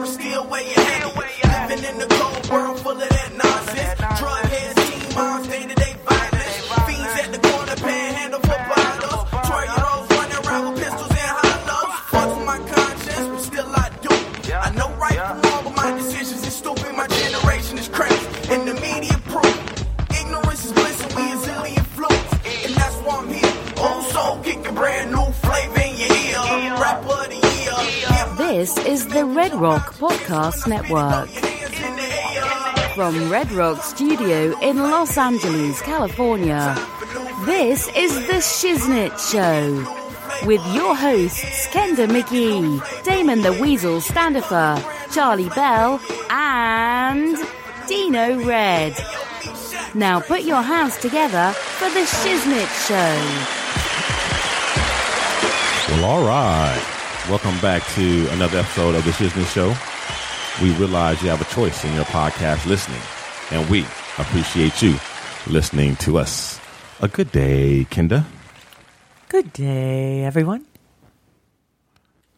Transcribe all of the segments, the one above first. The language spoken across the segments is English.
But still of you. Living in the cold world full of This is the Red Rock Podcast Network. From Red Rock Studio in Los Angeles, California. This is the Shiznit Show. With your hosts, Kenda McGee, Damon the Weasel Standifer, Charlie Bell, and Dino Red. Now put your hands together for the Shiznit Show. Well, all right. Welcome back to another episode of the Shiznit Show. We realize you have a choice in your podcast listening, and we appreciate you listening to us. A good day, Kenda. Good day, everyone.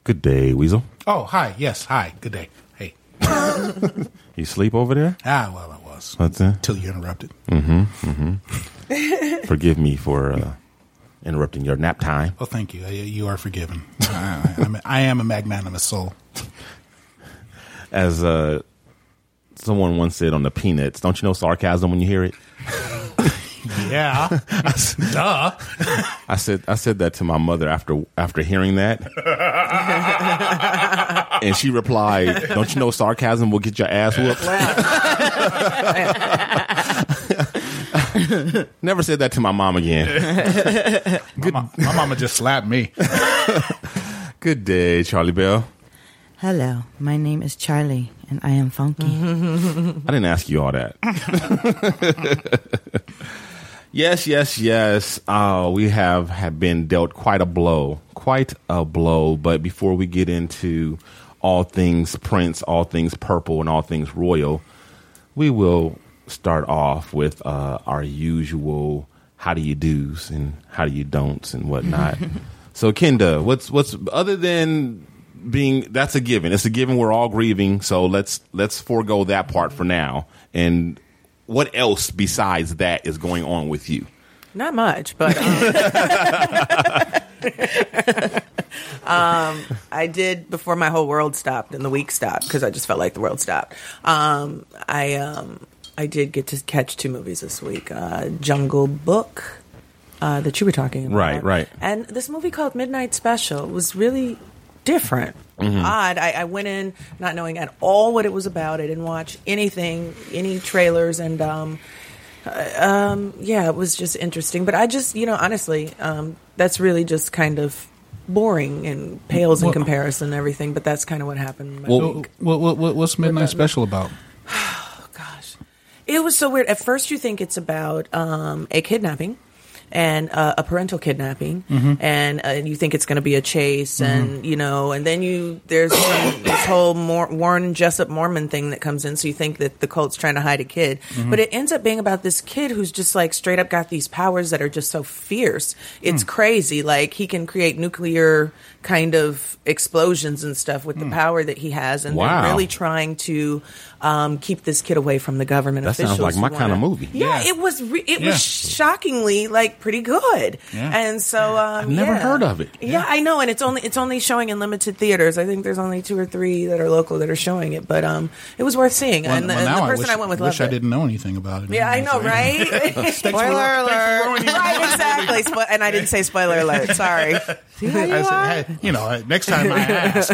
Good day, Weasel. Oh, hi. Yes, hi. Good day. Hey. You sleep over there? Ah, well, I was. What's that? Till you interrupted. Mm-hmm. Mm-hmm. Forgive me for uh, interrupting your nap time. Well, thank you. You are forgiven. I, I, I'm a- I am a magnanimous soul. As uh, someone once said on the Peanuts, don't you know sarcasm when you hear it? Yeah. Duh. I said I said that to my mother after after hearing that, and she replied, "Don't you know sarcasm will get your ass whooped?" Never said that to my mom again. My, mo- my mama just slapped me. Good day, Charlie Bell. Hello, my name is Charlie, and I am funky. I didn't ask you all that. yes, yes, yes. Uh, we have, have been dealt quite a blow, quite a blow. But before we get into all things Prince, all things purple, and all things royal, we will start off with uh, our usual how do you do's and how do you don'ts and whatnot. so, Kenda, what's what's other than being that's a given. It's a given. We're all grieving, so let's let's forego that part for now. And what else besides that is going on with you? Not much, but um, um, I did before my whole world stopped and the week stopped because I just felt like the world stopped. Um, I um, I did get to catch two movies this week: uh, Jungle Book. Uh, that you were talking about, Right, right. And this movie called Midnight Special was really different, odd. I, I went in not knowing at all what it was about. I didn't watch anything, any trailers, and um, um, yeah, it was just interesting. But I just, you know, honestly, um, that's really just kind of boring and pales in Well- comparison and everything. But that's kind of what happened. in my Well. What, what, what, what's Midnight Special about? It was so weird. At first, you think it's about um, a kidnapping and uh, a parental kidnapping, and uh, you think it's going to be a chase, and you know, and then you there's some, this whole Mor- Warren Jessup Mormon thing that comes in, so you think that the cult's trying to hide a kid, but it ends up being about this kid who's just like straight up got these powers that are just so fierce. It's crazy. Like he can create nuclear kind of explosions and stuff with the power that he has, and Wow. they're really trying to um, keep this kid away from the government That sounds like my who kinda movie. Yeah, Yeah. it was. Re- it Yeah. was shockingly like pretty good. Yeah. And so um, I've never yeah. heard of it. Yeah. I know, and it's only it's only showing in limited theaters. I think there's only two or three that are local that are showing it, but um, it was worth seeing. Well, and the, well, and now the person wish, I, went with wish loved I it. didn't know anything about it. Yeah, I know, right? Spoiler alert. right, exactly. Spo- and I didn't say spoiler alert. Sorry. I said, hey, you know, next time I ask,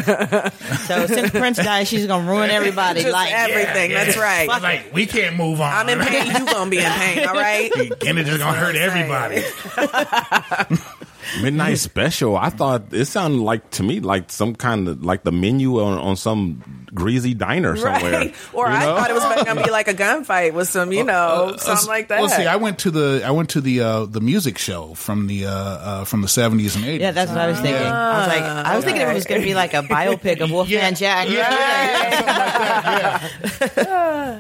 So since Prince died, she's gonna ruin everybody. Just life. everything. That's right. like, we can't move on. I'm in pain. You gonna be in pain. All right. Kennedy is gonna hurt everybody. Midnight special. I thought it sounded like to me like some kind of like the menu on, on some greasy diner somewhere. Right. Or you I know? thought it was going to be like a gunfight with some, you know, Uh, something like that. Well, see, I went to the I went to the uh, the music show from the uh, uh, from the seventies and eighties. Yeah, that's what I was thinking. I was like, I was thinking it was going to be like a biopic of Wolfman Yeah. Jack.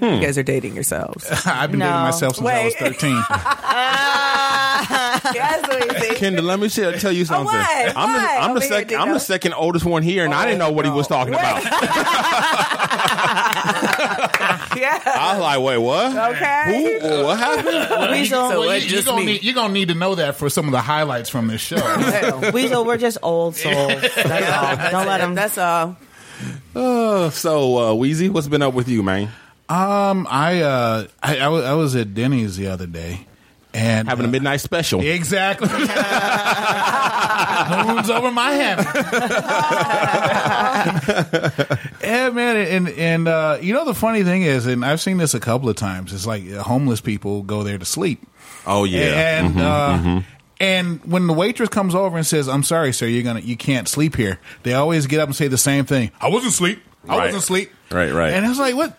you guys are dating yourselves. I've been dating myself since I was Wait. thirteen. yes, Louise. Kendall, let me tell tell you something. what? I'm the, I'm the Over second. I'm the second oldest one here, and I didn't know what he was talking about. Yeah. I was like, wait, what? Okay. Who? What happened? Weasel, So Well, it's you, you're gonna me. need you're gonna need to know that for some of the highlights from this show. Weasel, we're just old souls. That's all. Don't let them. That's all. Uh, so, uh, Wheezy, what's been up with you, man? um, I uh, I, I, I was at Denny's the other day, and Having a uh, midnight special. Exactly. Moon's over my head. yeah, man, and and uh, you know the funny thing is, and I've seen this a couple of times. It's like uh, homeless people go there to sleep, Oh yeah. and uh, and when the waitress comes over and says, "I'm sorry, sir, you're gonna you can't sleep here," they always get up and say the same thing. I wasn't asleep. I Right. wasn't asleep. Right, right. And I was like, what?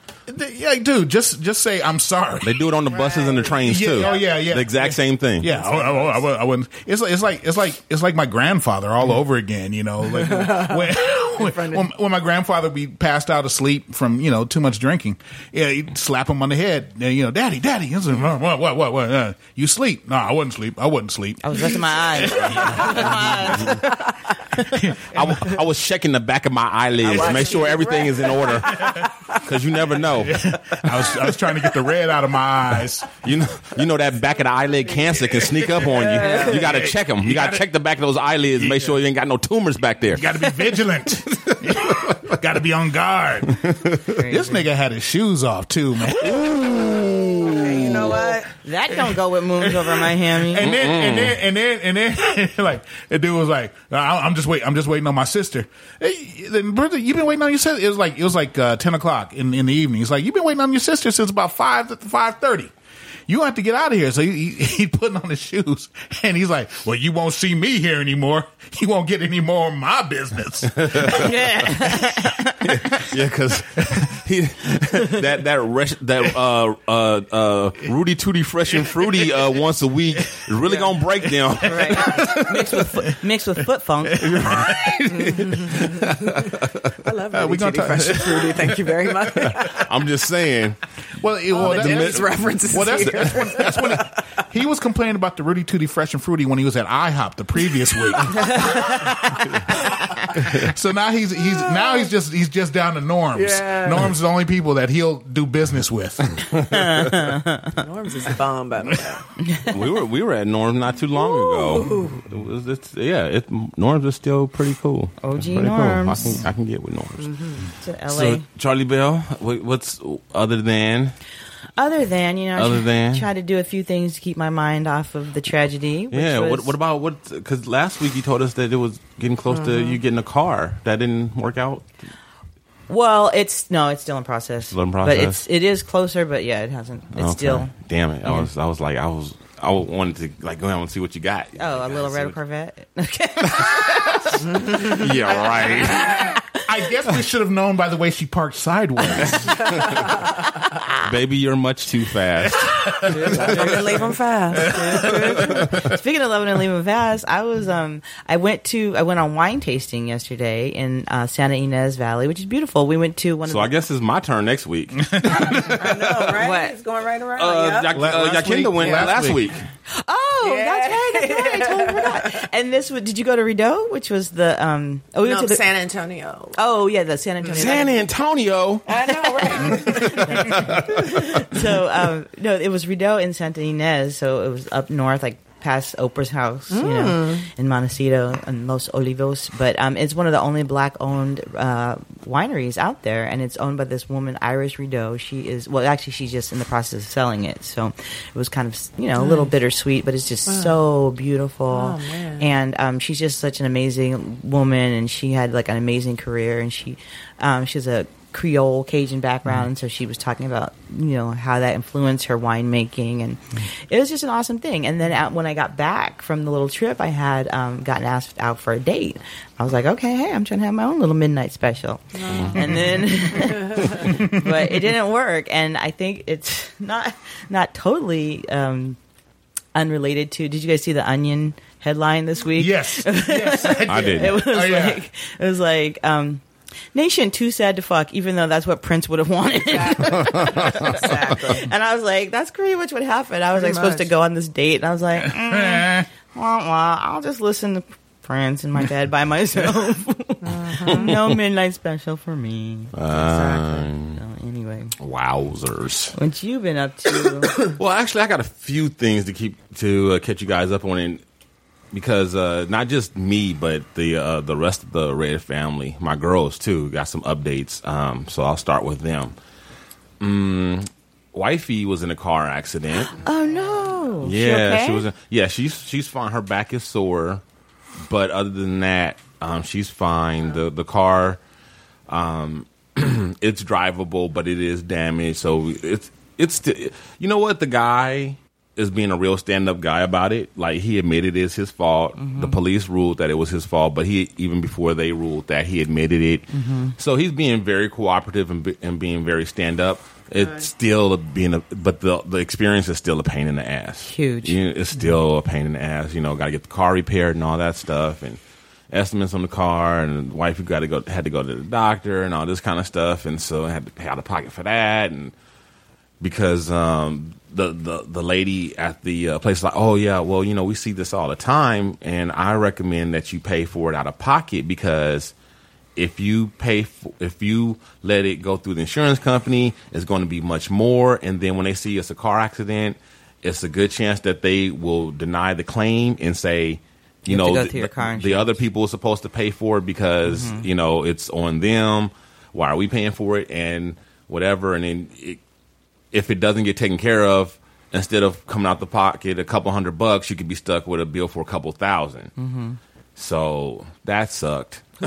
Yeah, dude, just just say I'm sorry. They do it on the buses and the trains Yeah, too. oh, yeah, yeah. The exact same thing. Yeah, I, I, I, I wouldn't. It's like it's like it's like it's like my grandfather all over again. You know, like when when, when, when my grandfather be passed out asleep from you know too much drinking, yeah, he'd slap him on the head. And, you know, daddy, daddy, He's like, what, what, what, what? Uh, you sleep? No, I wouldn't sleep. I wouldn't sleep. I was resting my eyes. I, w- I was checking the back of my eyelids to make sure everything is in order. Because you never know. I was I was trying to get the red out of my eyes. You know, you know that back of the eyelid cancer can sneak up on you. You got to check them. You, got to gotta- check the back of those eyelids. Make sure you ain't got no tumors back there. You got to be vigilant. got to be on guard. This nigga had his shoes off too, man. Hey, you know what? That don't go with Moons Over My Hammy. And then, and then, and then, and then, like the dude was like, I- "I'm just wait, I'm just waiting on my sister." Hey, then brother, you've been waiting on your sister. It was like it was like uh, ten o'clock in in the evening. He's like, "You've been waiting on your sister since about five five thirty. You have to get out of here." So he, he he putting on his shoes, and he's like, "Well, you won't see me here anymore. You won't get any more of my business." yeah. Yeah, because he that that res- that uh uh uh Rooty Tooty Fresh and Fruity uh once a week is really gonna break them. Right. mixed with foot, mixed with foot funk. I love Uh, uh, we we gonna talk- Fresh and Fruity. Thank you very much. I'm just saying. Well, it, well, the that- Denny's references Well, that's, here. That's when, that's when he, he was complaining about the Rooty Tooty Fresh and Fruity when he was at IHOP the previous week. so now he's he's now he's just he's just down to Norms. Yeah. Norms is the only people that he'll do business with. Norms is the bomb, by the way. We were we were at Norms not too long ago. It was it's, yeah, it, Norms is still pretty cool. OG pretty Norms. Cool. I can I can get with Norms. Mm-hmm. To LA. So Charlie Bell, what's other than other than, you know, I Other tr- than? try to do a few things to keep my mind off of the tragedy. Which yeah? was, What what about what? Because last week you told us that it was getting close to mm-hmm. you getting a car. That didn't work out. Well, it's no, it's still in process. Still in But process? it's it is closer, but yeah, it hasn't. It's Okay. still Damn it! I Yeah. was I was like I was I wanted to like go out and see what you got. oh a little red Corvette. Okay. Yeah, right. I guess we should have known by the way she parked sideways. Baby, you're much too fast. I'm gonna leave them fast. Speaking of loving and leaving fast, I was um I went to I went on wine tasting yesterday in uh, Santa Ynez Valley, which is beautiful. We went to one So of I the, guess it's my turn next week. I know, right? What? It's going right around. Uh, yeah. Jak- La- uh, last Yakinda week? went Last last week. week. Oh Yeah. that's right that's right I totally forgot. And this was- did you go to Rideau, which was the um oh we no, went to the San Antonio. oh yeah the San Antonio San Antonio. I know, right? so um, no, it was Rideau in Santa Ynez, so it was up north, like past Oprah's house, you know, in Montecito and Los Olivos. But um, it's one of the only black-owned uh, wineries out there, and it's owned by this woman, Iris Rideau. She is well, actually, she's just in the process of selling it, so it was kind of you know a little bittersweet, but it's just so beautiful, Oh, and um, she's just such an amazing woman, and she had like an amazing career, and she um, she's a Creole Cajun background, and so she was talking about you know how that influenced her winemaking, and it was just an awesome thing. And then at, when I got back from the little trip, I had um, gotten asked out for a date. I was like, okay, hey, I'm trying to have my own little midnight special, and then but it didn't work, and I think it's not not totally. Um, Unrelated to, did you guys see the Onion headline this week? Yes, yes, I did. I did. It was Oh, yeah. like it was like um, Nation too sad to fuck, even though that's what Prince would have wanted. exactly. and I was like, that's pretty much what happened. I was like Pretty supposed to go on this date, and I was like, mm, wah, wah, I'll just listen to Prince in my bed by myself. Uh-huh. no midnight special for me. Um, So anyway, wowzers. what you been up to? Well, actually, I got a few things to keep to uh, catch you guys up on, and because uh, not just me, but the uh, the rest of the Red family, my girls too, got some updates. Um, so I'll start with them. Mm, wifey was in a car accident. oh no! She yeah, okay? she was. In, yeah, she's she's fine. Her back is sore, but other than that, um, she's fine. The the car, um, it's drivable, but it is damaged. So it's it's sti- you know what the guy is being a real stand up guy about it. Like he admitted it's his fault. The police ruled that it was his fault, but he even before they ruled that he admitted it. So he's being very cooperative and, be, and being very stand up. It's still being a, but the the experience is still a pain in the ass. Huge. You know, it's still a pain in the ass. You know, got to get the car repaired and all that stuff, and estimates on the car, and wife got to go had to go to the doctor and all this kind of stuff, and so I had to pay out of pocket for that, and because um, the, the the lady at the uh, place like, oh yeah, well you know we see this all the time, and I recommend that you pay for it out of pocket because if you pay for, if you let it go through the insurance company, it's going to be much more, and then when they see it's a car accident, it's a good chance that they will deny the claim and say. You, You know, the, through your car the other people are supposed to pay for it because you know it's on them. Why are we paying for it and whatever? And then it, if it doesn't get taken care of, instead of coming out the pocket a couple hundred bucks, you could be stuck with a bill for a couple 1000 So that sucked.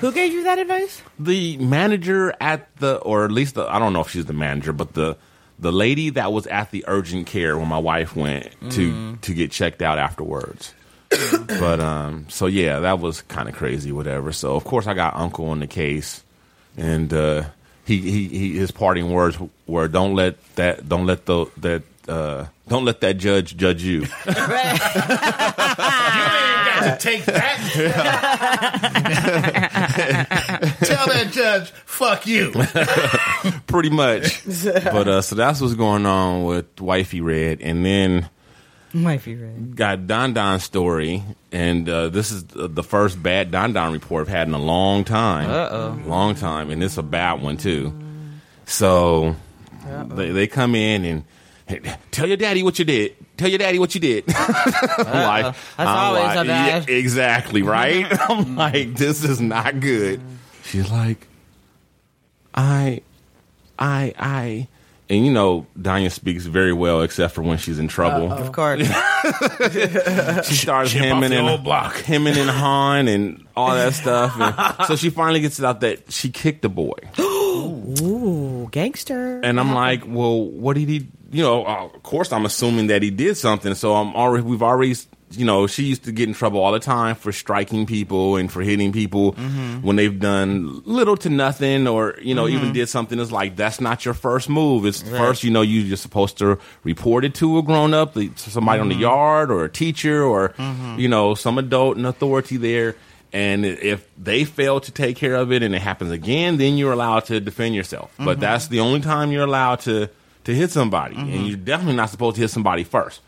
Who gave you that advice? The manager at the, or at least the, I don't know if she's the manager, but the the lady that was at the urgent care when my wife went to to get checked out afterwards. but um, so yeah, that was kind of crazy, whatever. So of course I got uncle on the case, and uh, he, he he his parting words were, "Don't let that, don't let the that." Uh, don't let that judge judge you. You ain't got to take that. Tell that judge, fuck you. pretty much. but uh, so that's what's going on with Wifey Red, and then My favorite. got Don Don's story, and uh, this is the the first bad Don Don report I've had in a long time. Uh oh, long time, and it's a bad one too. So they they come in and hey, tell your daddy what you did. Tell your daddy what you did. I'm like, That's I'm always like, a bad. yeah, exactly right. I'm like, this is not good. She's like, I, I, I. And you know, Danya speaks very well, except for when she's in trouble. Of course. She starts Chip hemming and block. hemming and hawing and all that stuff. And so she finally gets it out that she kicked the boy. Ooh, gangster. And I'm like, well, what did he? You know, uh, of course, I'm assuming that he did something. So I'm already, we've already, you know, she used to get in trouble all the time for striking people and for hitting people mm-hmm. when they've done little to nothing, or you know, even mm-hmm. did something. That's like that's not your first move. It's first, you know, you- you're supposed to report it to a grown up, somebody on the mm-hmm. yard, or a teacher, or you know, some adult and authority there. And if they fail to take care of it and it happens again, then you're allowed to defend yourself. But that's the only time you're allowed to to hit somebody, and you're definitely not supposed to hit somebody 1st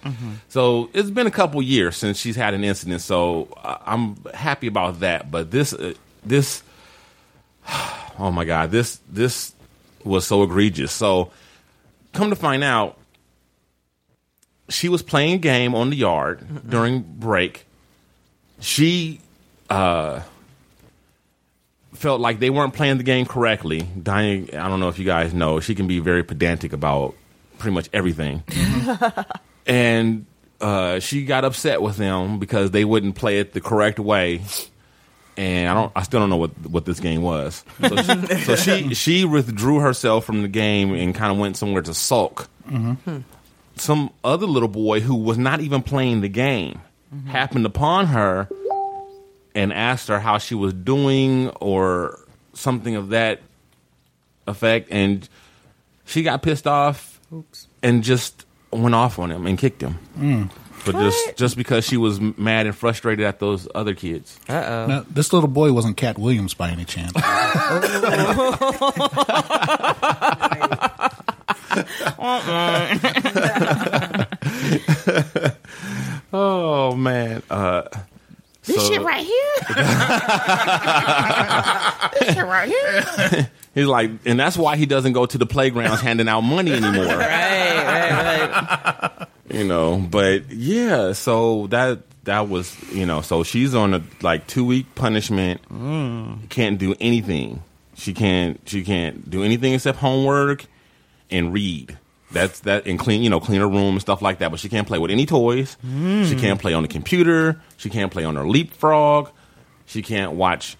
So it's been a couple years since she's had an incident, so uh, I'm happy about that. But this uh, this oh my god, this this was so egregious. So come to find out, she was playing a game on the yard during break. She uh, felt like they weren't playing the game correctly. Diane, I don't know if you guys know, she can be very pedantic about pretty much everything. and uh, she got upset with them because they wouldn't play it the correct way. and I don't. I still don't know what what this game was. So, she, so she she withdrew herself from the game and kind of went somewhere to sulk. Some other little boy who was not even playing the game happened upon her and asked her how she was doing or something of that effect, and she got pissed off and just went off on him and kicked him. But just just because she was mad and frustrated at those other kids. Now, this little boy wasn't Katt Williams by any chance. Oh man. Uh This so- shit right here. this shit right here. He's like, and that's why he doesn't go to the playgrounds handing out money anymore. Right, right, right. You know, but yeah, so that that was you know, so she's on a like two week punishment. Mm. Can't do anything. She can't. She can't do anything except homework and read. That's that and clean, you know, clean her room and stuff like that. But she can't play with any toys. She can't play on the computer. She can't play on her leapfrog. She can't watch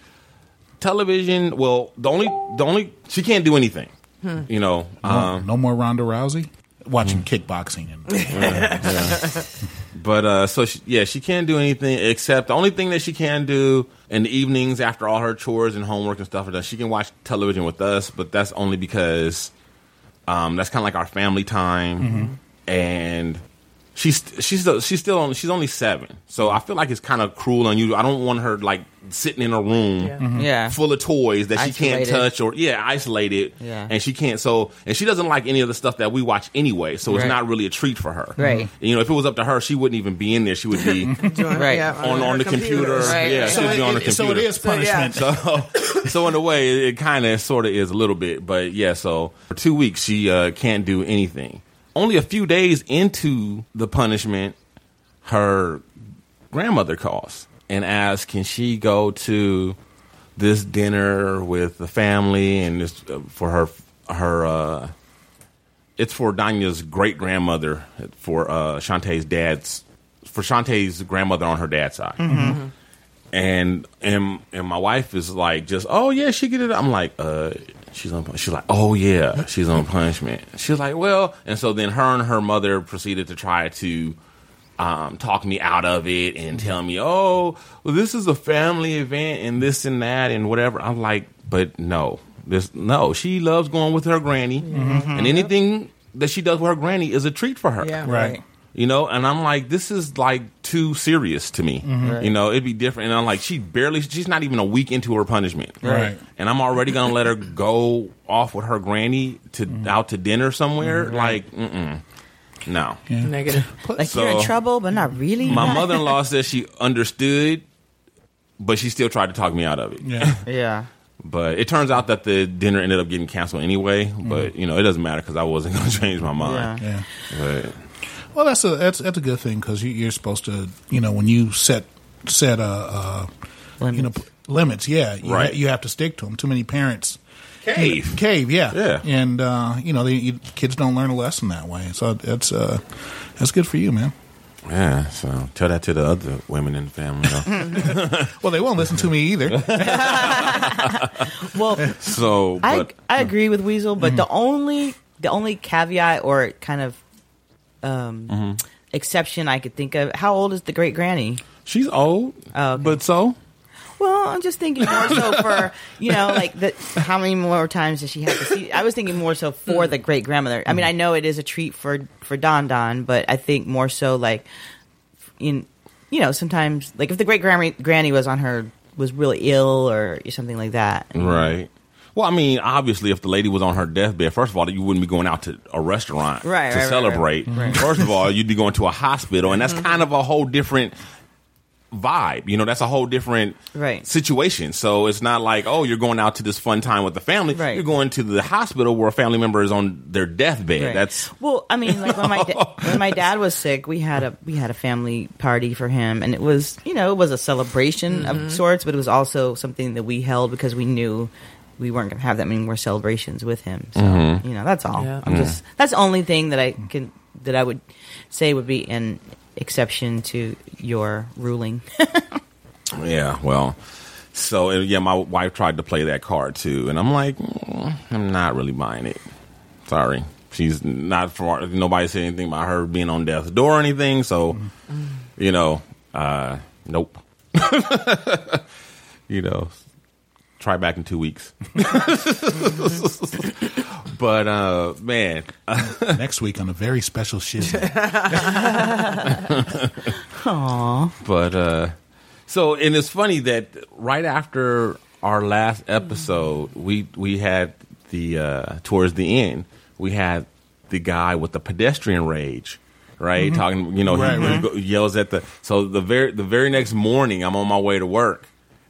television. Well, the only the only she can't do anything. You know, um, no more Ronda Rousey. Watching kickboxing and But uh, so she, yeah, she can't do anything except the only thing that she can do in the evenings after all her chores and homework and stuff are done. She can watch television with us, but that's only because um, that's kind of like our family time, and she's she's still, she's still only, she's only seven, so I feel like it's kind of cruel on you. I don't want her like sitting in a room Yeah. Yeah. full of toys that she can't touch or yeah, isolated. Yeah. And she can't so and she doesn't like any of the stuff that we watch anyway, so it's not really a treat for her. Right. You know, if it was up to her, she wouldn't even be in there. She would be Right. on on the computer. Right, Yeah, right. she so, would be on the computer. so it is punishment. So, so in a way, it, it kind of sort of is a little bit, but yeah. So for two weeks, she uh, can't do anything. Only a few days into the punishment, her grandmother calls and asks, "Can she go to this dinner with the family and this uh, for her her?" Uh, it's for Danya's great grandmother, for uh, Shantae's dad's, for Shantae's grandmother on her dad's side and and and my wife is like just oh yeah she get it. I'm like uh she's on she's like oh yeah she's on punishment. She's like well and so then her and her mother proceeded to try to um, talk me out of it and tell me oh well this is a family event and this and that and whatever. I'm like but no. This no she loves going with her granny. And anything that she does with her granny is a treat for her. Yeah. Right. You know and i'm like this is like too serious to me. Mm-hmm. You know it'd be different. And i'm like she barely she's not even a week into her punishment. Right. and i'm already gonna let her go off with her granny to mm-hmm. out to dinner somewhere? Mm-hmm. Like mm-mm. No. Negative. Like you're in trouble, but not really. my mother-in-law says she understood but she still tried to talk me out of it. Yeah. Yeah. but it turns out that the dinner ended up getting canceled anyway but you know it doesn't matter because i wasn't gonna change my mind. Yeah. Yeah. but Well, that's a that's that's a good thing because you, you're supposed to, you know, when you set set a, uh you know Limits. p- limits, yeah, you, Right. ha- you have to stick to them. Too many parents cave cave, yeah, Yeah. and uh, you know, they, you, kids don't learn a lesson that way. So that's uh, that's good for you, man. yeah so tell that to the other women in the family though. Well, they won't listen to me either. Well, so I but I agree with Weasel, but the only the only caveat or kind of um, exception I could think of. How old is the great granny? She's old, Oh, okay. but so Well, I'm just thinking more so for you know, like the how many more times does she have to see? I was thinking more so for the great grandmother. I mean, I know it is a treat for for Don Don, but I think more so like in you know sometimes like if the great granny granny was on her was really ill or something like that. right. Well, I mean, obviously, if the lady was on her deathbed, first of all, you wouldn't be going out to a restaurant Right, to right, right, celebrate. right. First of all, you'd be going to a hospital, and that's mm-hmm. kind of a whole different vibe. You know, that's a whole different Right. situation. So it's not like, oh, you're going out to this fun time with the family. Right. You're going to the hospital where a family member is on their deathbed. Right. That's well. I mean, like when my da- when my dad was sick, we had a we had a family party for him, and it was you know it was a celebration of mm-hmm. sorts, but it was also something that we held because we knew we weren't going to have that many more celebrations with him. So you know that's all. Yeah. I'm just that's the only thing that I can that I would say would be an exception to your ruling. Yeah, well, So yeah, my wife tried to play that card too, and I'm like, mm, I'm not really buying it. Sorry, she's not for nobody said anything about her being on death's door or anything. So, you know, uh, nope. you know, try back in two weeks. but uh, man, Next week on a very special shit. But uh so and it's funny that right after our last episode, we we had the uh towards the end, we had the guy with the pedestrian rage. Right, talking. You know, Right, he, he right. go- yells at the. So the very the very next morning, I'm on my way to work,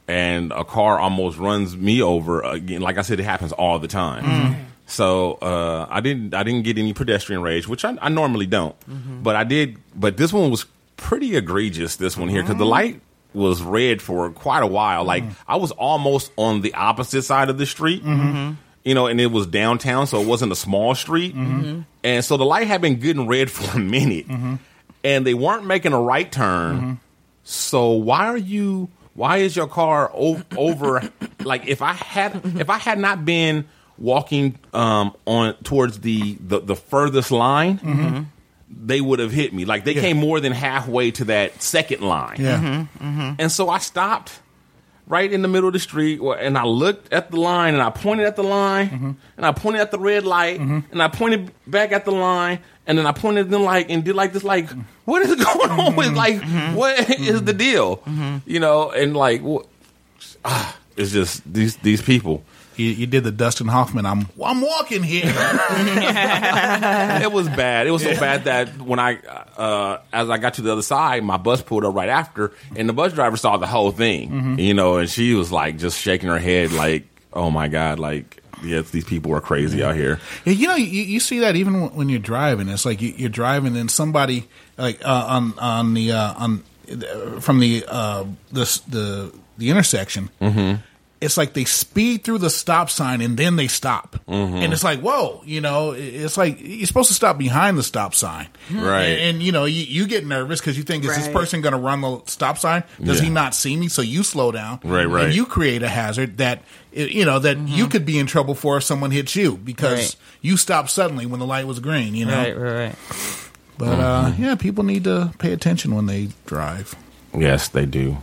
and a car almost runs me over. Again, like I said, it happens all the time. Mm-hmm. So uh, I didn't I didn't get any pedestrian rage, which I, I normally don't. Mm-hmm. But I did. But this one was pretty egregious. This one here because the mm-hmm. light was red for quite a while. Like I was almost on the opposite side of the street. You know, and it was downtown, so it wasn't a small street. And so the light had been good and red for a minute, and they weren't making a right turn. So why are you? Why is your car o- over? like if I had mm-hmm. if I had not been walking um, on towards the the, the furthest line, Mm-hmm. they would have hit me. Like they came more than halfway to that second line. Yeah. Mm-hmm. Mm-hmm. And so I stopped right in the middle of the street and I looked at the line and I pointed at the line and I pointed at the red light and I pointed back at the line and then I pointed them like and did like this like what is going on with mm-hmm. like mm-hmm. what is the mm-hmm. deal you know and like what ah, it's just these these people You, you did the Dustin Hoffman. I'm I'm walking here. it was bad. It was so bad that when I, uh, as I got to the other side, my bus pulled up right after, and the bus driver saw the whole thing, you know, and she was like just shaking her head, like, "Oh my god!" Like, yes, these people are crazy out here. Yeah, you know, you, you see that even when you're driving. It's like you, you're driving and somebody like uh, on on the uh, on uh, from the uh, the the the intersection. Mm-hmm. It's like they speed through the stop sign and then they stop, Mm-hmm. and it's like whoa, you know, it's like you're supposed to stop behind the stop sign, Right. And, and, you know, you, you get nervous because you think is this person going to run the stop sign? Does he not see me? So you slow down, Right, right. And you create a hazard that you know that you could be in trouble for if someone hits you because Right. you stopped suddenly when the light was green. You know, Right, right, right. but uh, yeah, people need to pay attention when they drive. Yes, they do.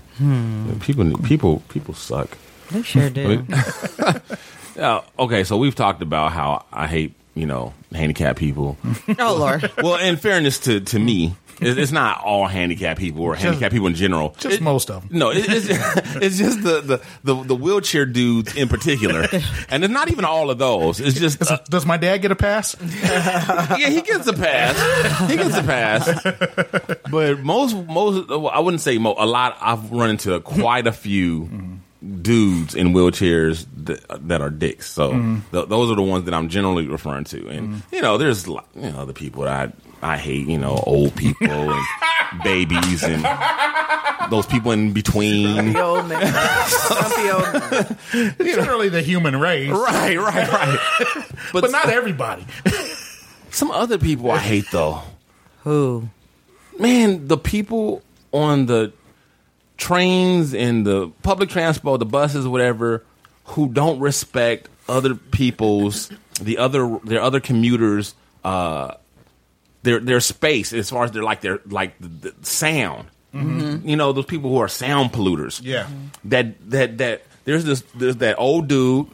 People, people, people suck. They sure do. Uh, okay, so we've talked about how I hate, you know, handicapped people. oh Lord. well, in fairness to to me, it- it's not all handicapped people or handicapped people in general. Just It- most of them. No, it, it's, it's just the, the, the, the wheelchair dudes in particular, and it's not even all of those. It's just uh, Does my dad get a pass? yeah, he gets a pass. He gets a pass. But most most well, I wouldn't say mo- a lot. I've run into quite a few dudes in wheelchairs that, that are dicks. So th- those are the ones that I'm generally referring to. And you know, there's you know other people that I I hate. You know, old people and babies and those people in between. The old man. Grumpy old man. Generally, the human race, Right, right, right. but not everybody. Some other people I hate though. Who? man, the people on the trains and the public transport, the buses, whatever, who don't respect other people's the other their other commuters uh their their space as far as their like their like the, the sound. Mm-hmm. You know, those people who are sound polluters. Yeah. Mm-hmm. That that that there's this there's that old dude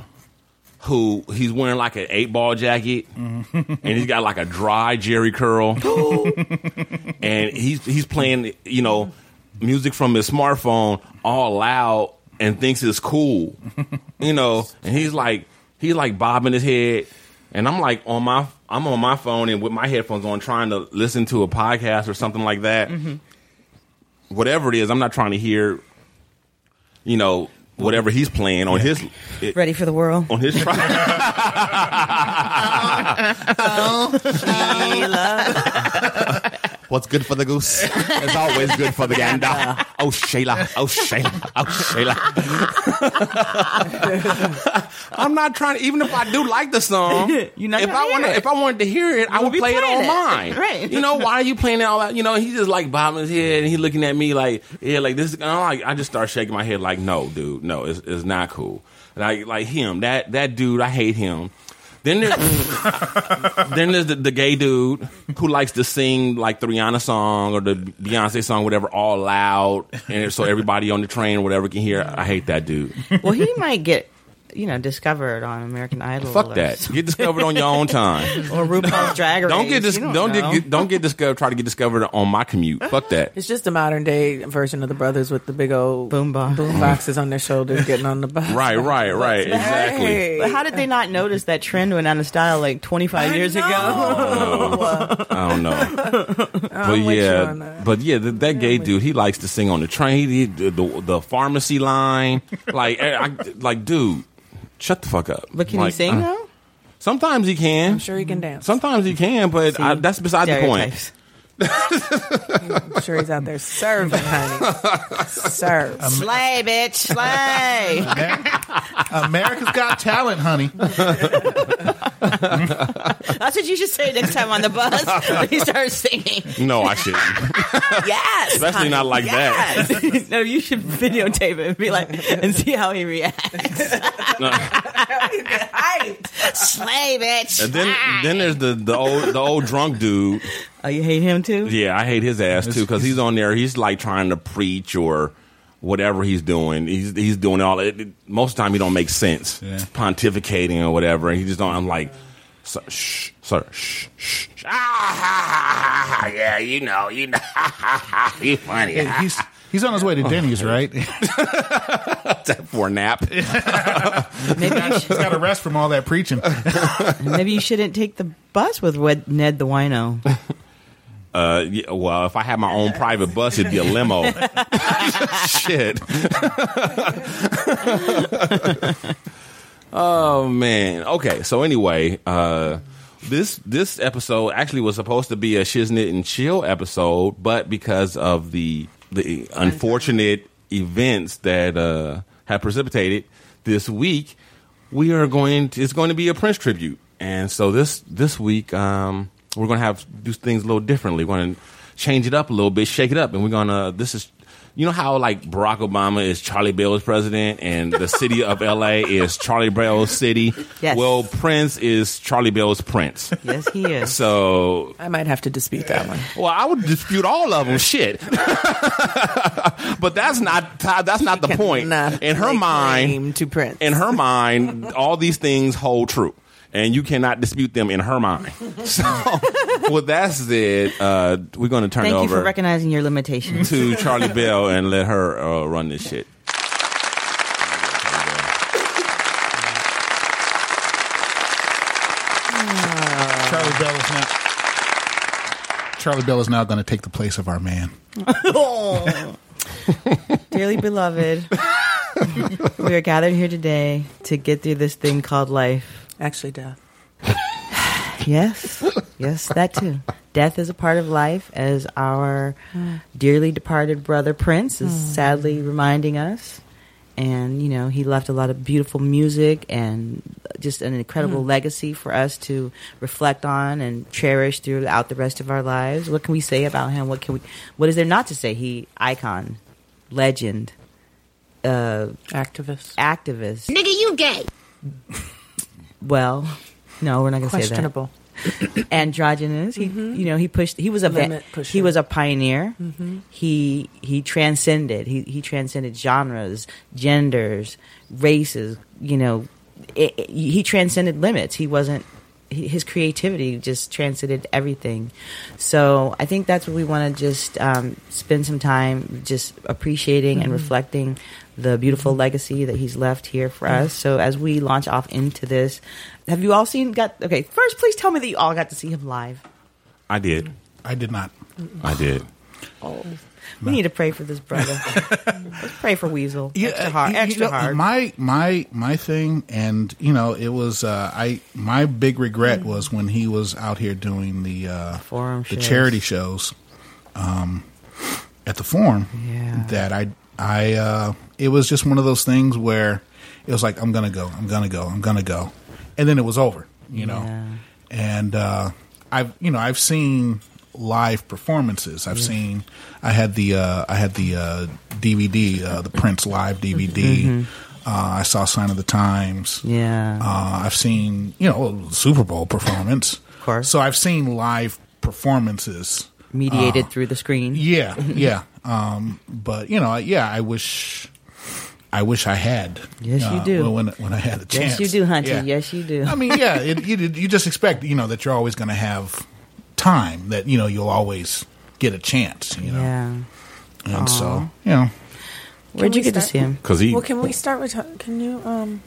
who he's wearing like an eight ball jacket. Mm-hmm. And he's got like a dry Jheri curl. And he's he's playing you know music from his smartphone all loud and thinks it's cool. You know and he's like he's like bobbing his head and I'm like on my I'm on my phone and with my headphones on trying to listen to a podcast or something like that whatever it is I'm not trying to hear you know whatever he's playing on his it, Ready for the world? on his tri- What's good for the goose is always good for the gander. Oh Sheila, oh Sheila, oh Sheila. I'm not trying to. Even if I do like the song, You're not if I want, if I wanted to hear it, I would play it playing on mine. Right. You know why are you playing it all out? You know he just like bobbing his head and he looking at me like yeah, like this. is- I'm like I just start shaking my head like no, dude, no, it's, it's not cool. Like like him, that that dude, I hate him. Then there, then there's the, the gay dude who likes to sing like the Rihanna song or the Beyonce song, whatever, all loud, and so everybody on the train or whatever can hear. I hate that dude. Well, he might get, you know, discovered on American Idol. Fuck or that. Get discovered on your own time. Or RuPaul's Drag Race. Don't get dis- don't don't, get, don't get discovered. Try to get discovered on my commute. Fuck that. It's just a modern day version of the brothers with the big old Boom box. boom mm. boxes on their shoulders getting on the bus. Right, right, right. Exactly. Hey. But how did they not notice that trend went out of style like 25 years ago? Oh, I don't know. but with you yeah, on that. but yeah, that, that gay dude, he likes to sing on the train. He, the, the the pharmacy line, like, I, I- like, dude, shut the fuck up. But can Like, he sing uh, though? Sometimes he can. I'm sure he can dance. Sometimes he can, but I, that's beside the point. Stereotypes. I'm sure he's out there serving, honey. Serve. Slay, bitch, slay. America's Got Talent, honey. That's what you should say next time on the bus when he starts singing. No, I shouldn't. Yes, Especially not like that. that. no, you should videotape it and be like, and see how he reacts. Slay, bitch. And then ah. then there's the the old the old drunk dude. Oh, you hate him too? Yeah, I hate his ass too because he's on there. He's like trying to preach or whatever he's doing. He's he's doing all it. it- most of the time, he don't make sense. Yeah. Pontificating or whatever. And He just don't. I'm like, sir, shh, sir, shh, shh. shh. Ah, ha, ha, ha, ha, yeah, you know, you know, you funny. Hey, he's he's on his way to Denny's, right? for a nap. Maybe you, He's got to rest from all that preaching. should, maybe you shouldn't take the bus with Wed- Ned the Wino. Uh, yeah, well, if I had my own private bus, it'd be a limo. Shit. oh man. Okay. So anyway, uh, this this episode actually was supposed to be a shiznit and chill episode, but because of the the unfortunate events that uh, have precipitated this week, we are going to it's going to be a Prince tribute, and so this this week um, we're going to have do things a little differently. We're going to change it up a little bit, shake it up, and we're gonna this is. You know how like Barack Obama is Charlie Bell's president and the city of LA is Charlie Bell's city? Yes. Well, Prince is Charlie Bell's prince. Yes, he is. So, I might have to dispute that one. well, I would dispute all of them. Shit, but that's not that's not the point. In her mind, to Prince. in her mind, all these things hold true, and you cannot dispute them in her mind. So, with that said, uh, we're going to turn Thank it you for recognizing your limitations. to Charlie Bell and let her uh, run this shit. Charlie Bell is now. Charlie Bell is now going to take the place of our man. Oh. Dearly beloved, we are gathered here today to get through this thing called life. Actually, death. Yes, yes, that too. Death is a part of life, as our dearly departed brother Prince is sadly reminding us. And, you know, he left a lot of beautiful music and just an incredible legacy for us to reflect on and cherish throughout the rest of our lives. What can we say about him? What can we, what is there not to say? He, icon, legend, uh, Activist. activist. Nigga, you gay. Well, no, we're not going to say that. Questionable. androgynous. He, mm-hmm. you know, he pushed. He was a va- Limit pusher. he was a pioneer. Mm-hmm. He he transcended. He he transcended genres, genders, races. You know, it, it- he transcended limits. He wasn't. he- His creativity just transcended everything. So I think that's what we want to just um, spend some time just appreciating and mm-hmm. reflecting the beautiful legacy that he's left here for us. So as we launch off into this, have you all seen? Got okay. First, please tell me that you all got to see him live. I did. I did not. I did. Oh. We need to pray for this brother. Let's pray for Weasel. extra hard. you- you extra know, hard. My my my thing, and you know, it was uh, I. My big regret was when he was out here doing the uh, Forum the shows. charity shows. um, at the forum Yeah. that I I uh, it was just one of those things where it was like I'm gonna go, I'm gonna go, I'm gonna go, and then it was over, you know. Yeah. And uh, I've you know I've seen live performances. I've seen I had the uh, I had the uh, DVD, uh, the Prince live DVD. Uh, I saw Sign of the Times. Yeah. Uh, I've seen, you know, Super Bowl performance. Of course. So I've seen live performances. Mediated through the screen. Yeah, yeah. Um, but you know, yeah, I wish, I wish I had. Yes, you uh, do. When when I had a chance. Yes, you do, Hunty. Yeah. Yes, you do. I mean, yeah, it, you you just expect you know that you're always going to have time that you know you'll always get a chance. You know, yeah. and so you know, Where'd you we get to see him? Because he Well, can we start with? Can you? Um,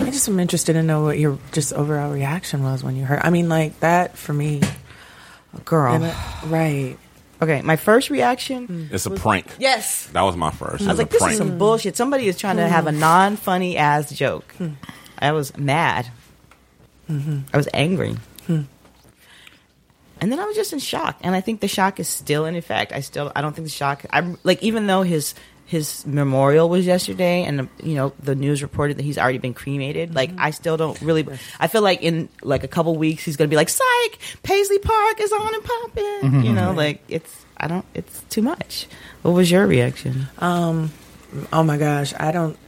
I just am interested to know what your just overall reaction was when you heard. I mean, like that for me, Girl. it- right? Okay, my first reaction. Mm. it's a prank. Yes. That was my first. It I was like, a this prank. is some bullshit. Somebody is trying to have a mm. non funny ass joke. Mm. I was mad. Mm-hmm. I was angry. Hmm. And then I was just in shock. And I think the shock is still in effect. I still, I don't think the shock, I'm like, even though his, his memorial was yesterday and you know the news reported that he's already been cremated. Like mm-hmm. i still don't really i feel like in like a couple weeks he's gonna be like psych paisley park is on and popping. Mm-hmm. You know mm-hmm. like it's i don't it's too much. What was your reaction? Um, oh my gosh, I don't.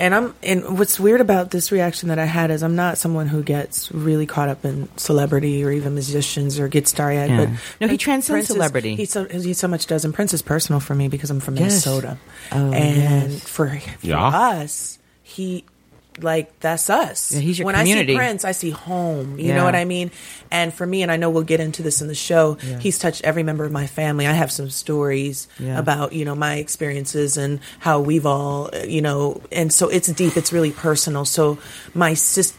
And I'm and what's weird about this reaction that I had is I'm not someone who gets really caught up in celebrity or even musicians or gets starry eyed. Yeah. But No, he transcends Prince is- celebrity. He so he so much does, and Prince is personal for me because I'm from Yes. Minnesota, Oh, and yes. for, for Yeah. us, he like that's us. Yeah, he's your when community. I see Prince, I see home. You Yeah. know what I mean? And for me, and I know we'll get into this in the show. Yeah. He's touched every member of my family. I have some stories about you know my experiences and how we've all you know, and so it's deep. It's really personal. So my sis, it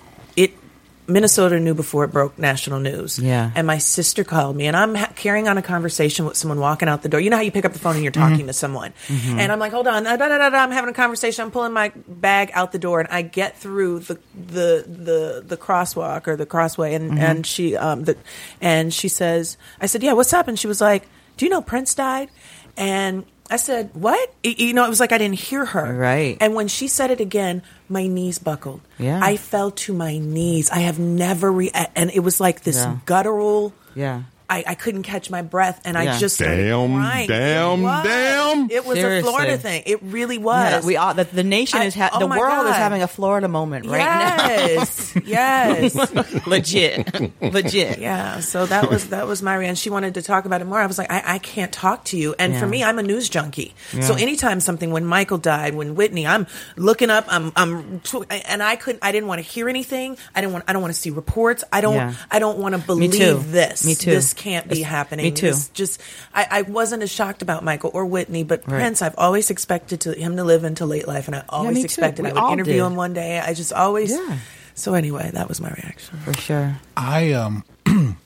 Minnesota knew before it broke national news. Yeah. And my sister called me, and I'm ha- carrying on a conversation with someone walking out the door. You know how you pick up the phone and you're mm-hmm. talking to someone, mm-hmm. and I'm like, "Hold on, da, da, da, I'm having a conversation. I'm pulling my bag out the door, and I get through the the the the crosswalk or the crossway, and mm-hmm. and she um the and she says, I said, "Yeah, what's up?" And she was like, "Do you know Prince died?" And I said, "What?" You know, it was like I didn't hear her. Right. And when she said it again, my knees buckled. Yeah. I fell to my knees. I have never re- and it was like this Yeah. guttural. yeah I, I couldn't catch my breath, and Yeah. I just started Damn, crying. damn, it was. damn. It was Seriously. a Florida thing. It really Yeah, was. we all the, the nation I- is ha- oh the my world is God. having a Florida moment right now. yes, yes, now. Legit, legit. yeah. So that was that was my reaction. She wanted to talk about it more. I was like, I, I can't talk to you. And for me, I'm a news junkie. So anytime something, when Michael died, when Whitney, I'm looking up. I'm I'm tw- and I couldn't. I didn't want to hear anything. I didn't want. I don't want to see reports. I don't. Yeah. I don't want to Me believe too. this. Me too. This can't be It's- happening. me too. This just I, I wasn't as shocked about Michael or Whitney, but Right. Prince. I've always expected to him to live into late life, and I always me too. expected We I would interview did. him one day. I just always. Yeah. So anyway, that was my reaction. for sure. I um,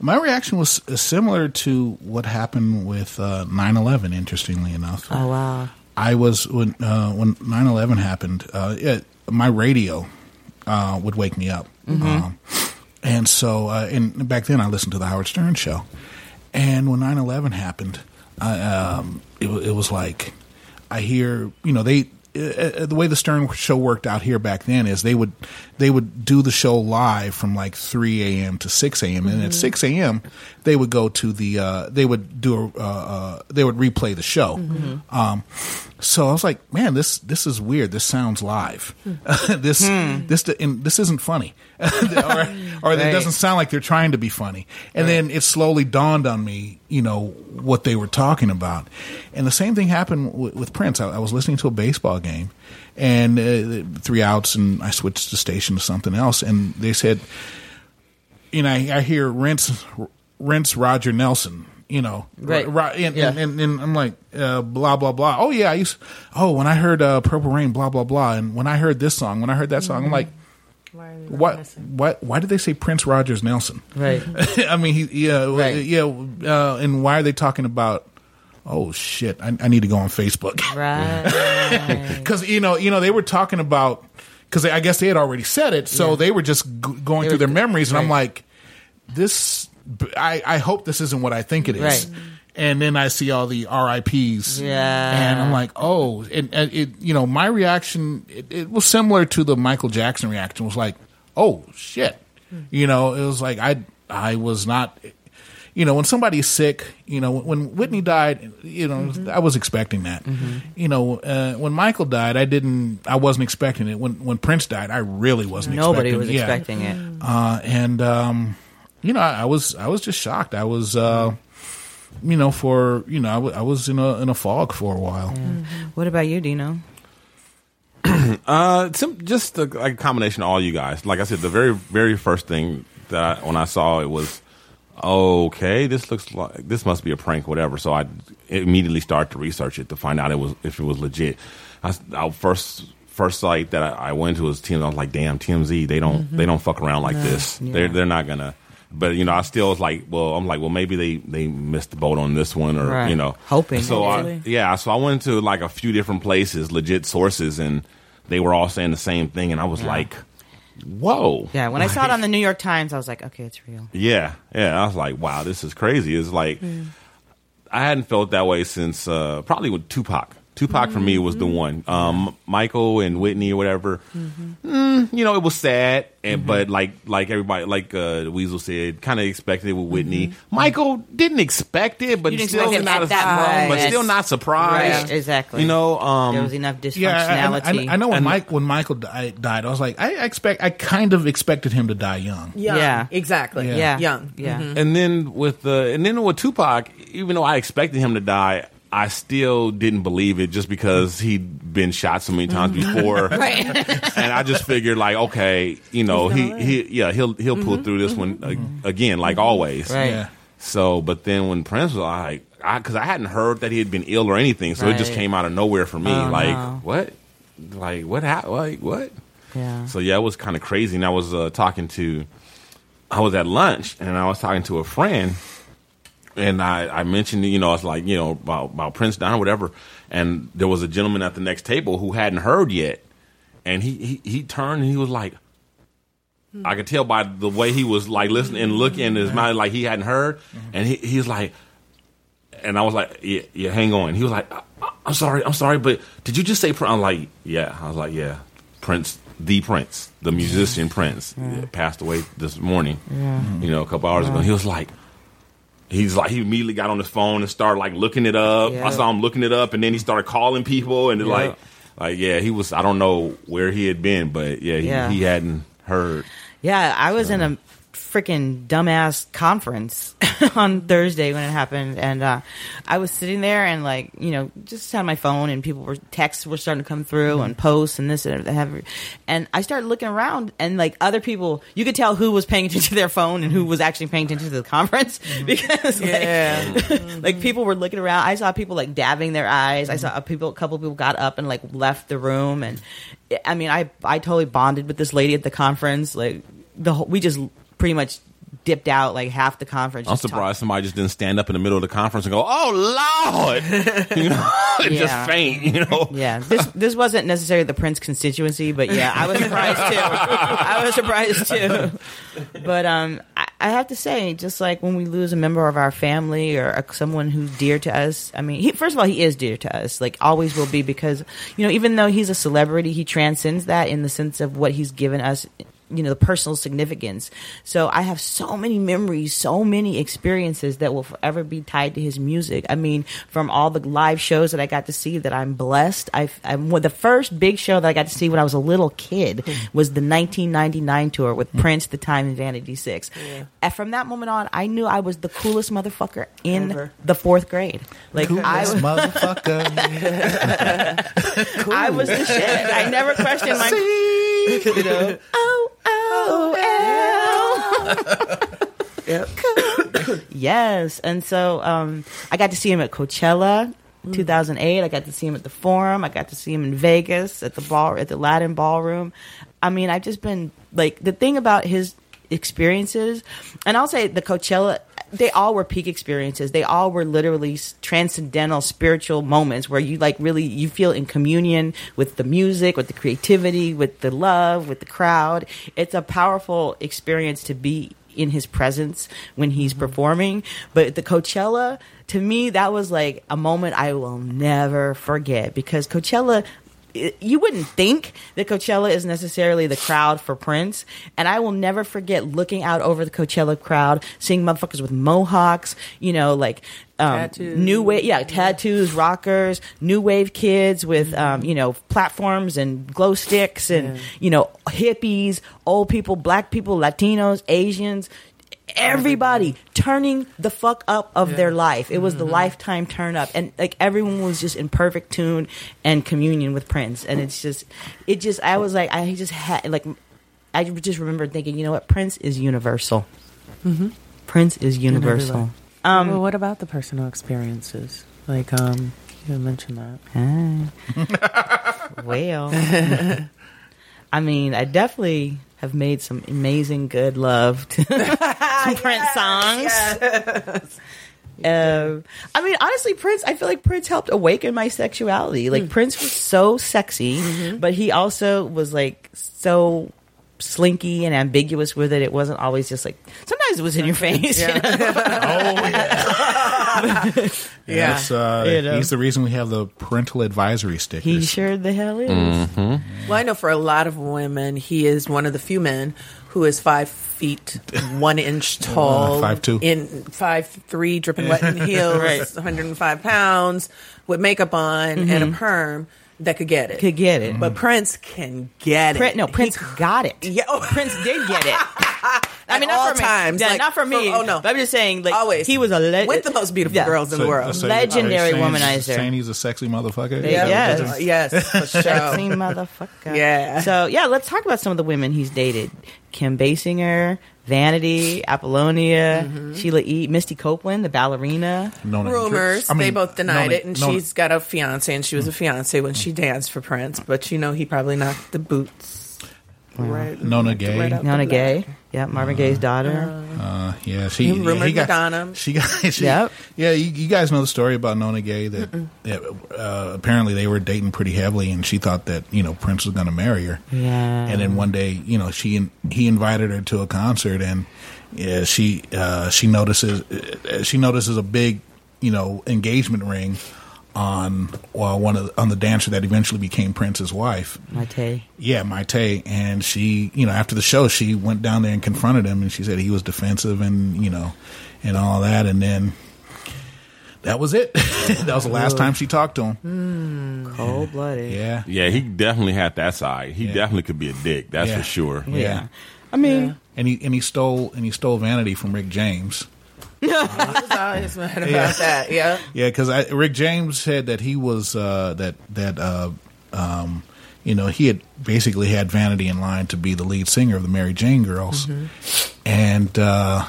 my reaction was similar to what happened with uh, 9/11. Interestingly enough, Oh wow. I was when uh, when 9/11 happened. Uh, it, my radio uh, would wake me up, um, and so uh, and back then I listened to the Howard Stern show, and when 9/11 happened, I, um, it, it was like I hear you know they. Uh, the way the Stern show worked out here back then is they would they would do the show live from like 3 a.m. to 6 a.m. and at 6 a.m. they would go to the uh, they would do a, uh, uh, they would replay the show. Um, so I was like, man, this this is weird. This sounds live. this this and this isn't funny, or, or it Right. doesn't sound like they're trying to be funny. And then it slowly dawned on me, you know, what they were talking about. And the same thing happened with, with Prince. I, I was listening to a baseball game, and uh, three outs, and I switched the station to something else, and they said, you know, I, I hear rinse, Prince Roger Nelson. You know, Right. And, Yeah. and, and, and I'm like, uh, blah blah blah. Oh yeah, I used. Oh, when I heard uh, Purple Rain, blah blah blah, and when I heard this song, when I heard that song, I'm like, what? What? Why did they say Prince Rogers Nelson? Right. I mean, he, yeah, Right. yeah, uh, and why are they talking about? Oh shit! I, I need to go on Facebook Right. because you know, you know, they were talking about because I guess they had already said it, so they were just g- going They through were- their memories, and I'm like, this. I, I hope this isn't what I think it is. Right. And then I see all the RIPS. Yeah. and I'm like, oh, and, and it, you know, my reaction it, it was similar to the Michael Jackson reaction. It was like, oh shit, you know, it was like I I was not. You know, when somebody's sick, you know, when Whitney died, you know, I was expecting that. You know, uh, when Michael died, I didn't, I wasn't expecting it. When when Prince died, I really wasn't. Nobody expecting was it. Yeah. expecting it. Uh, and um, you know, I, I was I was just shocked. I was, uh, you know, for you know, I was in a in a fog for a while. What about you, Dino? Uh, some, just a, like a combination of all you guys. Like I said, the very very first thing that I, when I saw it was okay. This looks like this must be a prank, whatever. So I immediately started to research it to find out it was if it was legit. I, s- I first first site that I, I went to was TMZ. I was like, damn, TMZ. They don't they don't fuck around like this. They're they're not gonna. But you know, I still was like, well, I'm like, well, maybe they they missed the boat on this one, or Right. you know, Hoping. So I, yeah, so I went to like a few different places, legit sources, and they were all saying the same thing, and I was like, "Whoa!" Yeah, when I saw it on the New York Times, I was like, okay, it's real. yeah, yeah, I was like, "Wow, this is crazy." It's like I hadn't felt that way since uh, probably with Tupac. Tupac for me was the one. Um, Michael and Whitney or whatever. Mm, you know, it was sad, and but like like everybody, like uh, Weasel said, kind of expected it with Whitney. Michael didn't expect it, but didn't still expect it not at as- that but moment. still not surprised. Right, exactly. You know, um, there was enough Yeah, I, I- dysfunctionality. I, I know when And- Mike when Michael di- died, I was like, I expect, I kind of expected him to die young. Young. Yeah. Exactly. Yeah. Yeah, Young. Yeah, And then with the and then with Tupac, even though I expected him to die, I still didn't believe it just because he'd been shot so many times before. and I just figured like, okay, you know, he, he yeah, he'll he'll pull through this one uh, again, like always. Right. Yeah. So, but then when Prince was like, I because I hadn't heard that he had been ill or anything, so it just came out of nowhere for me. Oh, like, no. what? Like what? hap Like what? yeah. So yeah, it was kind of crazy. And I was uh, talking to, I was at lunch and I was talking to a friend, and I, I mentioned you know I was like you know about about Prince Don or whatever, and there was a gentleman at the next table who hadn't heard yet, and he he, he turned and he was like. I could tell by the way he was like listening and looking in his mind like he hadn't heard, and he he's like, and I was like, yeah, yeah, hang on. He was like, I'm sorry, I'm sorry, but did you just say Prince? I'm like, yeah. I was like, yeah, Prince, the Prince, the musician Prince, yeah, passed away this morning. You know, a couple hours ago. He was like, he's like, he immediately got on his phone and started like looking it up. Yeah. I saw him looking it up, and then he started calling people, and Yeah. like, like yeah, he was. I don't know where he had been, but yeah, he, Yeah. he hadn't heard. Yeah, I was in a freaking dumbass conference on Thursday when it happened, and uh, I was sitting there and like you know just on my phone, and people were texts were starting to come through mm-hmm. and posts and this and that, and I started looking around and like other people, you could tell who was paying attention to their phone and who was actually paying attention to the conference mm-hmm. because like, Yeah. like people were looking around. I saw people like dabbing their eyes. I saw a people, a couple people got up and like left the room, and I mean, I I totally bonded with this lady at the conference. Like the whole, we just pretty much dipped out like half the conference. I'm surprised somebody just didn't stand up in the middle of the conference and go, "Oh Lord," you know, Yeah. just faint. You know, Yeah, this this wasn't necessarily the Prince constituency, but yeah, I was surprised too. I was surprised too. But um, I, I have to say, just like when we lose a member of our family or a, someone who's dear to us, I mean, he, first of all, he is dear to us, like always will be, because you know, even though he's a celebrity, he transcends that in the sense of what he's given us you know the personal significance so i have so many memories so many experiences that will forever be tied to his music i mean from all the live shows that i got to see that i'm blessed i i'm well, the first big show that i got to see when i was a little kid hmm. was the 1999 tour with prince the time and vanity six and from that moment on i knew i was the coolest motherfucker in Ever. the fourth grade like i was motherfucker. I was the shit. I never questioned my. You know, oh, oh, Yep. yes. And so um, I got to see him at Coachella. Mm. 2008. I got to see him at the Forum. I got to see him in Vegas at the ball at the Latin Ballroom. I mean, I've just been like the thing about his experiences, and I'll say the Coachella. They all were peak experiences. They all were literally transcendental, spiritual moments where you like really you feel in communion with the music, with the creativity, with the love, with the crowd. It's a powerful experience to be in his presence when he's mm-hmm. performing. But the Coachella, to me, that was like a moment I will never forget because Coachella. You wouldn't think that Coachella is necessarily the crowd for Prince, and I will never forget looking out over the Coachella crowd, seeing motherfuckers with mohawks, you know, like um, new wave, yeah, tattoos, rockers, new wave kids with Mm-hmm. um, you know platforms and glow sticks, and you know hippies, old people, black people, Latinos, Asians, everybody turning the fuck up of their life. It was Mm-hmm. the lifetime turn up, and like everyone was just in perfect tune and communion with Prince, and it's just, it just, I was like, I just had like, I just remember thinking, you know what, Prince is universal. Prince is universal. Um, well, what about the personal experiences? Like, um, you mentioned that. Ah. well, I mean, I definitely have made some amazing good love to some Prince songs. Um, I mean, honestly, Prince. I feel like Prince helped awaken my sexuality. Like Prince was so sexy, but he also was like so slinky and ambiguous with it. It wasn't always just like sometimes it was in your face. you know? Oh yeah. Yes, uh, You know. he's the reason we have the parental advisory stickers. He sure the hell is. Mm-hmm. Well, I know for a lot of women, he is one of the few men who is five feet one inch tall, uh, 5'2". in five three, dripping wet in heels, Right. 105 pounds, with makeup on and a mm-hmm. perm that could get it. Could get it. But Prince can get it. Prince, no, He Prince got it. Yeah. Prince did get it. I At mean, not all for me. times, Yeah, like, not for me. for- oh, no. but I'm just saying, like, Always. he was a le- with the most beautiful Yeah. girls in the world. so Legendary are you saying- womanizer. Saying he's a sexy motherfucker. Yeah. Yes. Uh, yes, for Sexy motherfucker. Yeah. So yeah, let's talk about some of the women he's dated: Kim Basinger, Vanity, Apollonia, mm-hmm. Sheila E., Misty Copeland, the ballerina. Nona rumors. I mean, they both denied Nona- it, and Nona- she's got a fiance, and she was a mm. fiance when she danced for Prince. But you know, he probably knocked the boots. Right, Nona Gaye. right Nona black. Gaye, yeah, Marvin Gaye's daughter. Uh, yeah, she. He rumored he got, Madonna. She got. She, Yep. Yeah, you, you guys know the story about Nona Gaye that, that uh, apparently they were dating pretty heavily, and she thought that you know Prince was going to marry her. yeah, And then one day, you know, she he invited her to a concert, and yeah, she uh, she notices uh, she notices a big, you know, engagement ring on well, one of the, on the dancer that eventually became Prince's wife. Mayte. Yeah, Mayte, and she, you know, after the show, she went down there and confronted him, and she said he was defensive, and you know, and all that, and then that was it. that was the last time she talked to him. Hmm. Cold blooded. Yeah, Yeah, he definitely had that side. He Yeah. definitely could be a dick. That's Yeah. for sure. yeah, I mean, and he and he stole and he stole vanity from Rick James. He was always mad about that. Yeah, Yeah, because Rick James said that he was uh, that that uh, um, you know he had basically had Vanity in line to be the lead singer of the Mary Jane Girls, and uh,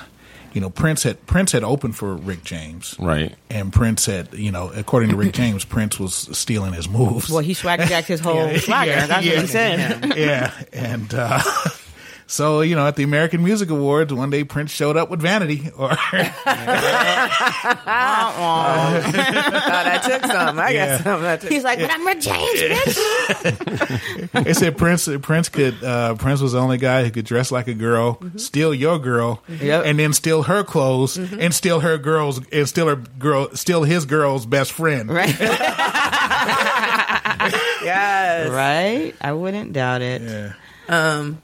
you know Prince had Prince had opened for Rick James, Right. and Prince had you know according to Rick James, Prince was stealing his moves. well, he swagger jacked his whole swagger. yeah, That's yeah. what he said. yeah, and. Uh, So you know, at the American Music Awards, one day Prince showed up with Vanity, or thought I took some. I Yeah. got some. I took He's like, but I'm Rick James, bitch. They said Prince Prince could uh, Prince was the only guy who could dress like a girl, steal your girl, Yep. and then steal her clothes and steal her girls and steal her girl steal his girl's best friend. Right. yes. right? I wouldn't doubt it. Yeah. Um,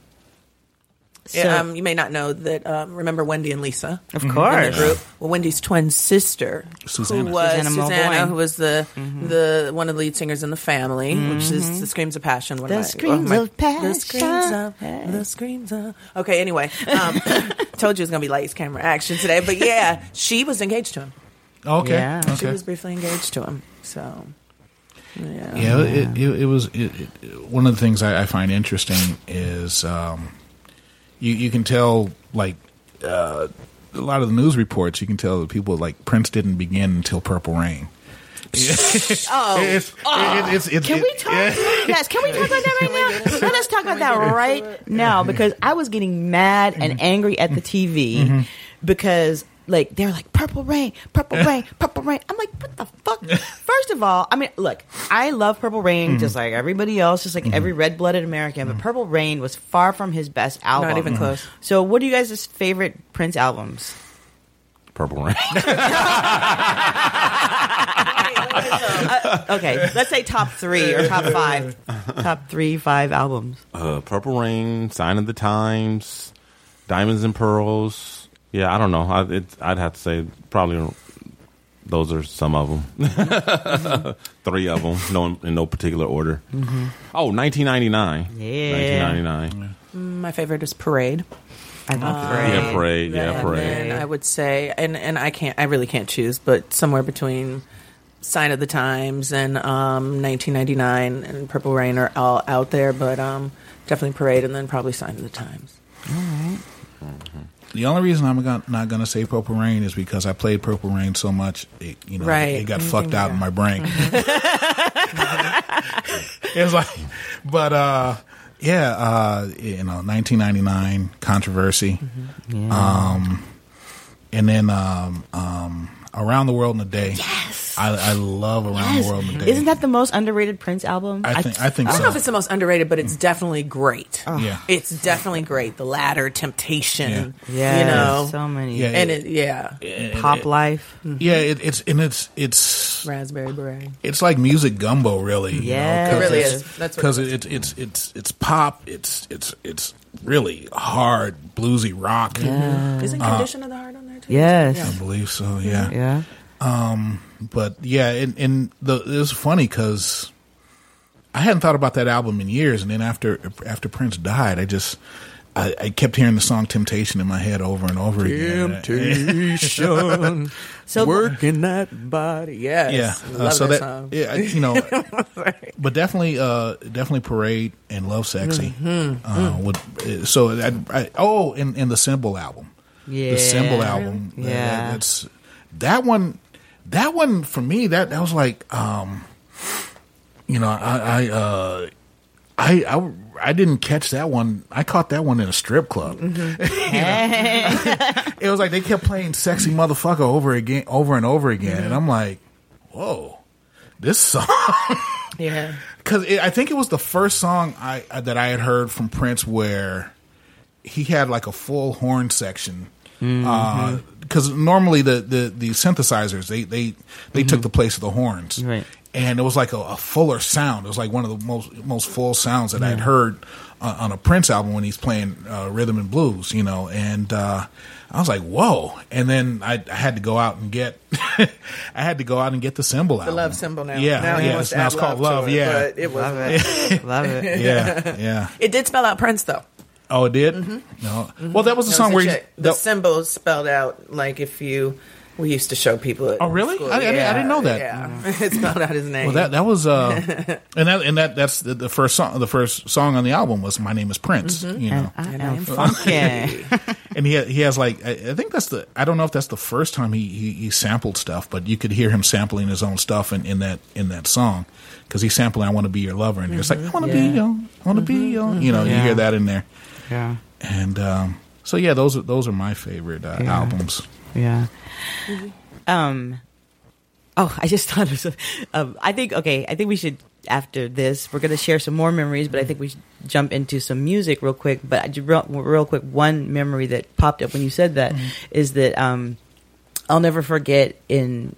So, yeah, um, you may not know that. Um, remember Wendy and Lisa? of in course. the group. Well, Wendy's twin sister, Susannah. who was Susannah Susannah, who was the the one of the lead singers in the family, which is the Screams of Passion. One The of my, Screams my- of Passion. The Screams of the Screams of. Okay, anyway, um, told you it was gonna be lights, camera, action today, but yeah, she was engaged to him. Okay. Yeah. She was briefly engaged to him. So, yeah. Yeah, it, it, it was it, it, one of the things I, I find interesting is um, you you can tell like uh, a lot of the news reports you can tell that people like Prince didn't begin until Purple Rain. Oh, It's, it- it's, it's, Can it- we talk? Yes, can we talk about that right now? Let us talk about that right now because I was getting mad and angry at the TV because like they're like purple rain, purple rain, purple rain. I'm like, what the fuck? First of all, I mean, look, I love Purple Rain Mm-hmm. just like everybody else, just like every red blooded American. But Purple Rain was far from his best album. Not even close. So, what are you guys' favorite Prince albums? Purple Rain. Okay, let's say top three or top five, top three, five albums. uh, Purple Rain, Sign of the Times, Diamonds and Pearls. Yeah, I don't know. I, it, I'd have to say probably those are some of them. Three of them, no in no particular order. Oh, 1999. Yeah. 1999. My favorite is Parade. I love Parade. Yeah, Parade. Yeah, and Parade. then I would say, and and I can't, I really can't choose, but somewhere between Sign of the Times and um, 1999 and Purple Rain are all out there, but um, definitely Parade, and then probably Sign of the Times. The only reason I'm not going to say Purple Rain is because I played Purple Rain so much, it, you know, Right. it got fucked out in my brain. it was like, but uh, yeah, uh, you know, 1999 controversy, um, and then um, um, Around the World in a Day. Yes, I, I love Around the World in a Day. Isn't that the most underrated Prince album? I think I think I don't so. know if it's the most underrated, but it's mm. definitely great. Yeah. It's definitely great. The Ladder, Temptation, yeah, you know, so many. Yeah, and it, yeah, Pop Life. Mm-hmm. yeah, it, it's and it's it's Raspberry Beret. it's like music gumbo, really. Yeah. you know, It really is. That's because it it's it's it's it's pop. It's it's it's really hard bluesy rock. Isn't uh, Condition of the Heart on there too? Yes. I believe so. Yeah. Yeah. But yeah, and, and the it was funny because I hadn't thought about that album in years, and then after after Prince died, I just. I, I kept hearing the song "Temptation" in my head over and over again. Temptation, So working that body. Yes, Yeah, uh, so that, that, song. yeah, you know, but definitely, uh, definitely parade and Lovesexy. Mm-hmm. Uh, would uh, so I, I, oh, and, and the symbol album, yeah. the symbol album. Yeah. that's that one. That one for me, that that was like, um, you know, I, I, uh, I, I, I didn't catch that one. I caught that one in a strip club. Mm-hmm. it was like they kept playing "sexy motherfucker" over again, over and over again, Mm-hmm. and I'm like, whoa, this song. yeah. Because I think it was the first song I that I had heard from Prince where he had like a full horn section. Because normally the, the the synthesizers they they they took the place of the horns, Right. And it was like a, a fuller sound. It was like one of the most most full sounds that I'd heard uh, on a Prince album when he's playing uh, rhythm and blues, you know. And uh, I was like, whoa! And then I, I had to go out and get I had to go out and get the symbol out. The love symbol now. Yeah, now he yeah, wants to now add it's called to love. it, yeah, but it was. Love it. Love it. yeah, yeah. It did spell out Prince though. Oh, it did. No. Well, that was the That song where a you, the that- symbol spelled out like if you. We used to show people. Oh, really? I- I didn't- I didn't know that. Yeah, it spelled out his name. well, that that was uh, and that and that that's the, the first song. The first song on the album was "My Name Is Prince." Mm-hmm. You know, I And am I'm funky. and he he has like I, I think that's the I don't know if that's the first time he, he he sampled stuff, but you could hear him sampling his own stuff in, in that in that song because he's sampling "I Want to Be Your Lover" and it's like I want to be your, I want to be your, you know, you hear that in there, yeah. and um, so yeah, those are those are my favorite uh, Yeah. albums. Yeah. Um. Oh, I just thought of. some- Um, I think okay. I think we should after this. We're gonna share some more memories, but I think we should jump into some music real quick. But I real, real quick, one memory that popped up when you said that is that um, I'll never forget in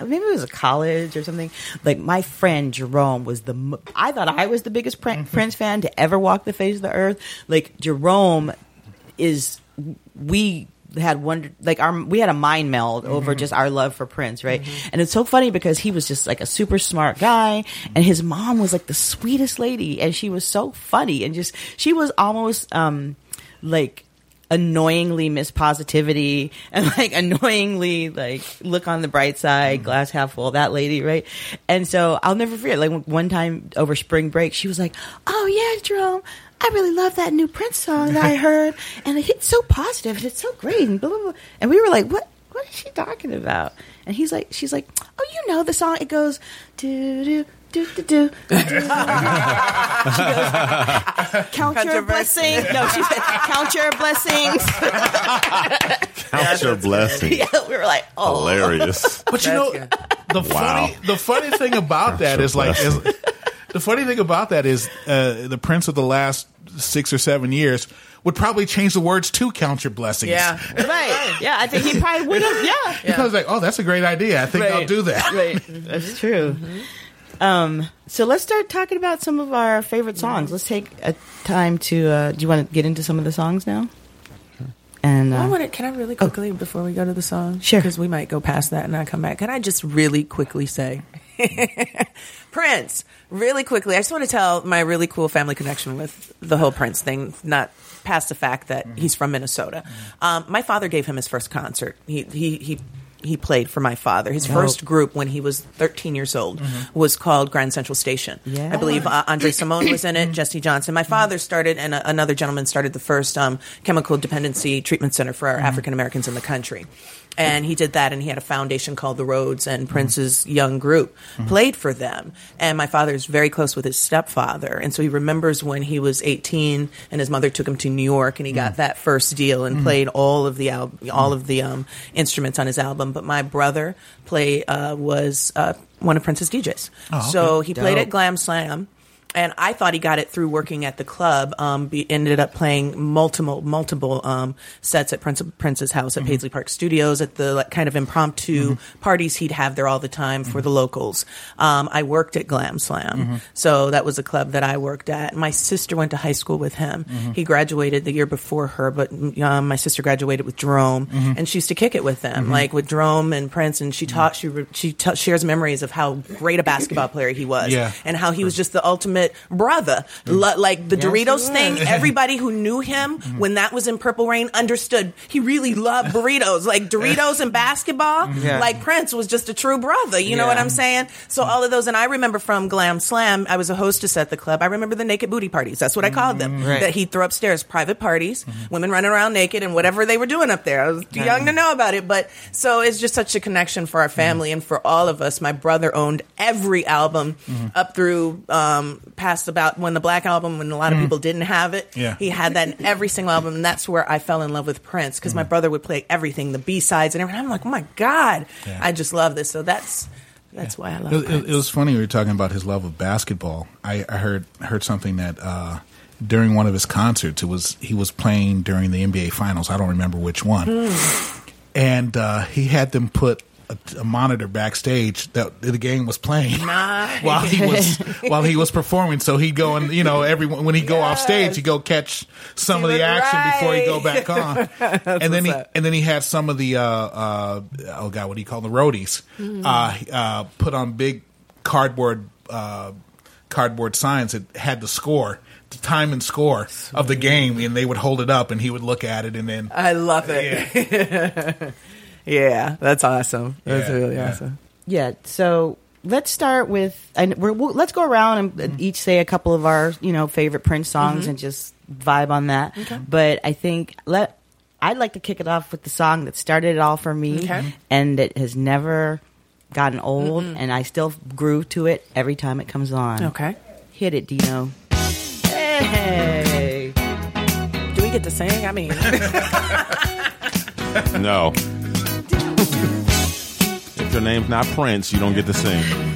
maybe it was a college or something. Like my friend Jerome was the. I thought I was the biggest mm-hmm. Prince fan to ever walk the face of the earth. Like Jerome is. We had one like our we had a mind meld over mm-hmm. just our love for Prince, right? Mm-hmm. And it's so funny because he was just like a super smart guy, and his mom was like the sweetest lady, and she was so funny and just she was almost um like annoyingly miss positivity and like annoyingly like look on the bright side mm. glass half full that lady right? And so i'll never forget like one time over spring break she was like oh yeah jerome i really love that new prince song that i heard and it's so positive and it's so great and blah blah blah. And we were like what what is she talking about? And he's like she's like oh you know the song it goes do do do do do count your blessings. No, she said, count your blessings. Count your blessings. yeah, we were like, oh, Hilarious. But you know, the Wow. funny the funny thing about that is like is, the funny thing about that is uh, the prince of the last six or seven years would probably change the words to count your blessings. Yeah. right. Yeah, I think he probably would have. Yeah, Because like, oh, that's a great idea. I think I'll do that. right. That's true. Um, so let's start talking about some of our favorite songs. Let's take a time to. Uh, do you want to get into some of the songs now? And I uh, want to, can I really quickly, before we go to the song? Sure. Because we might go past that and I come back. Can I just really quickly say, Prince, really quickly, I just want to tell my really cool family connection with the whole Prince thing, not past the fact that he's from Minnesota. Um, my father gave him his first concert. He, he, he, he played for my father. His first group when he was 13 years old was called Grand Central Station. Yeah. I believe uh, André Cymone was in it, Jesse Johnson. My father started, and a, another gentleman started the first um, chemical dependency treatment center for our African Americans in the country. And he did that, and he had a foundation called the Rhodes and Prince's young group played for them. And my father is very close with his stepfather, and so he remembers when he was 18, and his mother took him to New York, and he got that first deal and played all of the al- all of the um, instruments on his album. But my brother play uh, was uh, one of Prince's DJs, so he played at Glam Slam. And I thought he got it through working at the club. Um, be, ended up playing multiple, multiple um, sets at Prince, Prince's house at Paisley Park Studios at the like, kind of impromptu parties he'd have there all the time for the locals. Um, I worked at Glam Slam, so that was a club that I worked at. My sister went to high school with him. He graduated the year before her, but um, my sister graduated with Jerome, and she used to kick it with them, like with Jerome and Prince. And she taught, she she ta- shares memories of how great a basketball player he was, Yeah. and how he was just the ultimate brother. Lo- like the Doritos thing, everybody who knew him when that was in Purple Rain understood he really loved burritos. Like Doritos and basketball, Yeah. like Prince was just a true brother. You know what I'm saying? So all of those, and I remember from Glam Slam, I was a hostess at the club. I remember the naked booty parties. That's what I called them. Mm-hmm. Right. That he'd throw upstairs, private parties, mm-hmm. women running around naked and whatever they were doing up there. I was too young to know about it, but so it's just such a connection for our mm-hmm. family and for all of us. My brother owned every album up through um, past about when the Black album, when a lot of people didn't have it. Yeah. He had that in every single album, and that's where I fell in love with Prince because my brother would play everything, the B sides and everything. I'm like, oh my god, Yeah. I just love this. So that's that's why I love It, it- it was funny we were talking about his love of basketball. I, I heard heard something that uh, during one of his concerts, it was he was playing during the NBA Finals. I don't remember which one, and uh, he had them put. A, a monitor backstage that the game was playing Nice. while he was while he was performing. So he'd go and you know everyone when he go off stage, he'd go catch some He of the action before he go back on. and then he up. and then he had some of the uh, uh, oh god, what do you call them? the roadies? Uh, uh, put on big cardboard uh, cardboard signs that had the score, the time and score of the game, and they would hold it up, and he would look at it, and then I love it. Yeah, that's awesome. That's Yeah, really yeah. awesome. yeah. So let's start with. And we're, we'll, let's go around and mm-hmm. each say a couple of our you know favorite Prince songs mm-hmm. and just vibe on that. But I think let. I'd like to kick it off with the song that started it all for me, Okay. and it has never gotten old, and I still grew to it every time it comes on. Okay. Hit it, Dino. Hey. Do we get to sing? I mean, No. If your name's not Prince, you don't get to sing.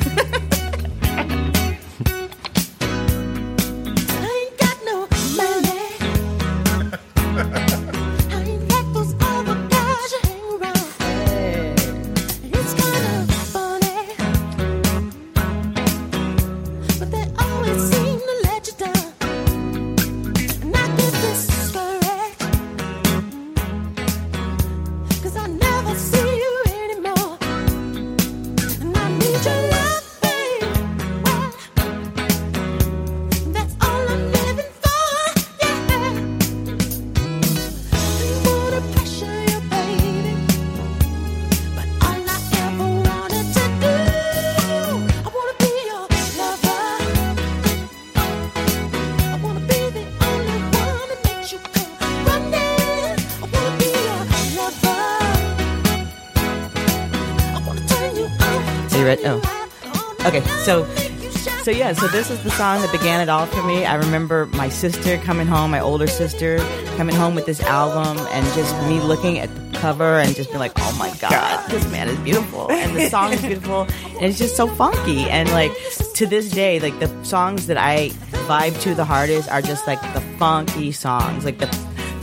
Yeah, so this is the song that began it all for me. I remember my sister coming home, my older sister coming home with this album, and just me looking at the cover and just being like, oh my god, this man is beautiful, and the song is beautiful, and it's just so funky. And like to this day, like the songs that I vibe to the hardest are just like the funky songs. Like the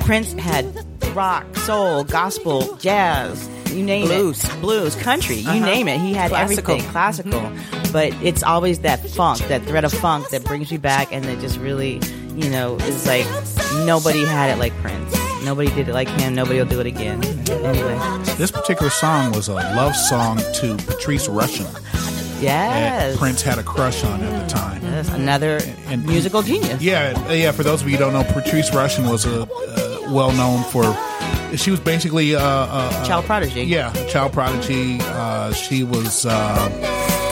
Prince had rock, soul, gospel, jazz. You name Blues. it, blues, country, you Uh-huh. name it. He had Classical. everything classical, but it's always that funk, that thread of funk that brings you back, and that just really, you know, is like nobody had it like Prince. Nobody did it like him. Nobody will do it again. Anyway, This particular song was a love song to Patrice Rushen. yes, that Prince had a crush on at the time. Yes, another And- musical genius. Yeah, uh, yeah. For those of you who don't know, Patrice Rushen was a uh, well known for. She was basically uh, uh, Child prodigy. Yeah, child prodigy. Uh, she was. Uh,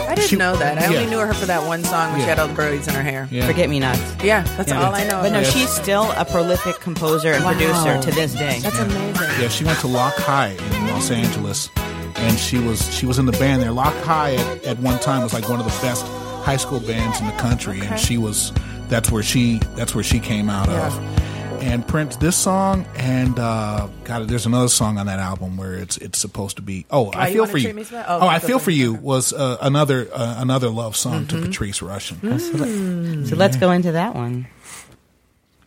I didn't She- know that. I yeah. only knew her for that one song when she had all the braids in her hair. yeah. Forget me not. Yeah, that's Yeah. all I know. But no, of her. she's still a prolific composer and producer to this day. That's amazing. Yeah, she went to Locke High in Los Angeles, and she was she was in the band there. Locke High at, at one time was like one of the best high school bands in the country, and she was that's where she that's where she came out of. And Prince, this song, and uh, God, there's another song on that album where it's it's supposed to be. Oh, I You feel Wanna for you. Treat Me So Bad? Oh, Oh, I feel For for you was uh, another uh, another love song Mm-hmm. to Patrice Rushen. So let's go into that one.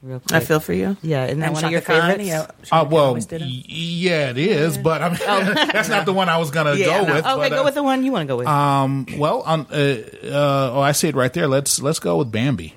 Real quick. I feel for you. Yeah, isn't that And one of your Chaka Khan, favorites? Yeah, Uh, well, always did it. y- yeah, it is, but I mean, that's not the one I was gonna Yeah, go no. with. Okay, but, go uh, with the one you want to go with. Um. Well, on uh, uh, oh, I see it right there. Let's let's go with Bambi.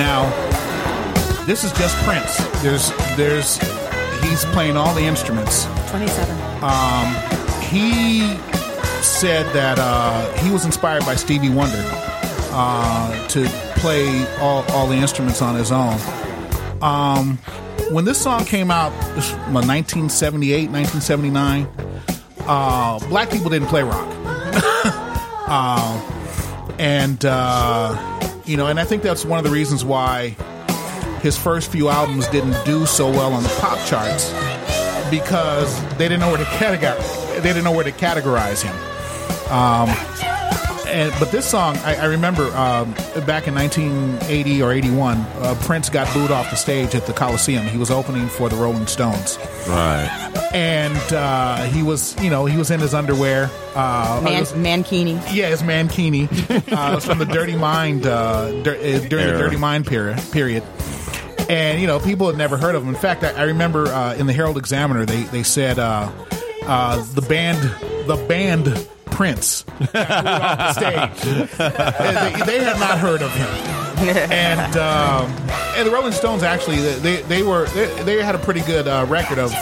Now, this is just Prince. There's there's he's playing all the instruments. Twenty-seven. Um, he said that uh, he was inspired by Stevie Wonder uh, to play all, all the instruments on his own. Um, when this song came out, this was, 1978, 1979, uh, black people didn't play rock. Um, and, uh, you know, and I think that's one of the reasons why his first few albums didn't do so well on the pop charts because they didn't know where to categorize. They didn't know where to categorize him. Um, and but this song, I, I remember um, back in 1980 or 81, uh, Prince got booed off the stage at the Coliseum. He was opening for the Rolling Stones, Right. And uh, he was, you know, he was in his underwear. Uh, it Man, was- Mankini. yeah, it's Mankini. uh, was from the Dirty Mind, uh, dur- uh, during the Dirty Mind period. Period. And you know, people had never heard of him. In fact, I, I remember uh, in the Herald Examiner, they they said uh, uh, the band, the band Prince, got off the stage. They, they had not heard of him. and um, and the Rolling Stones actually they they were they, they had a pretty good uh, record of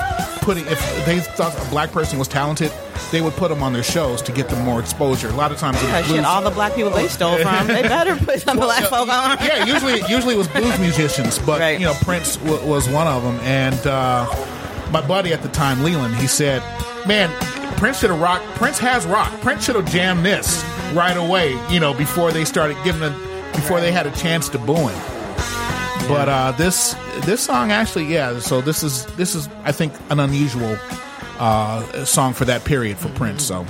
putting if they thought a black person was talented, they would put them on their shows to get them more exposure. A lot of times, it was shit, blues- all the black people they stole from, they better put some black folk on. yeah, usually usually it was blues musicians, but Right. you know Prince w- was one of them. And uh, my buddy at the time, Leland, he said, "Man, Prince should have rock. Prince has rock. Prince should have jammed this right away. You know, before they started giving it, before they had a chance to boo him." But uh, this this song actually, yeah. So this is this is I think an unusual uh, song for that period for Prince. So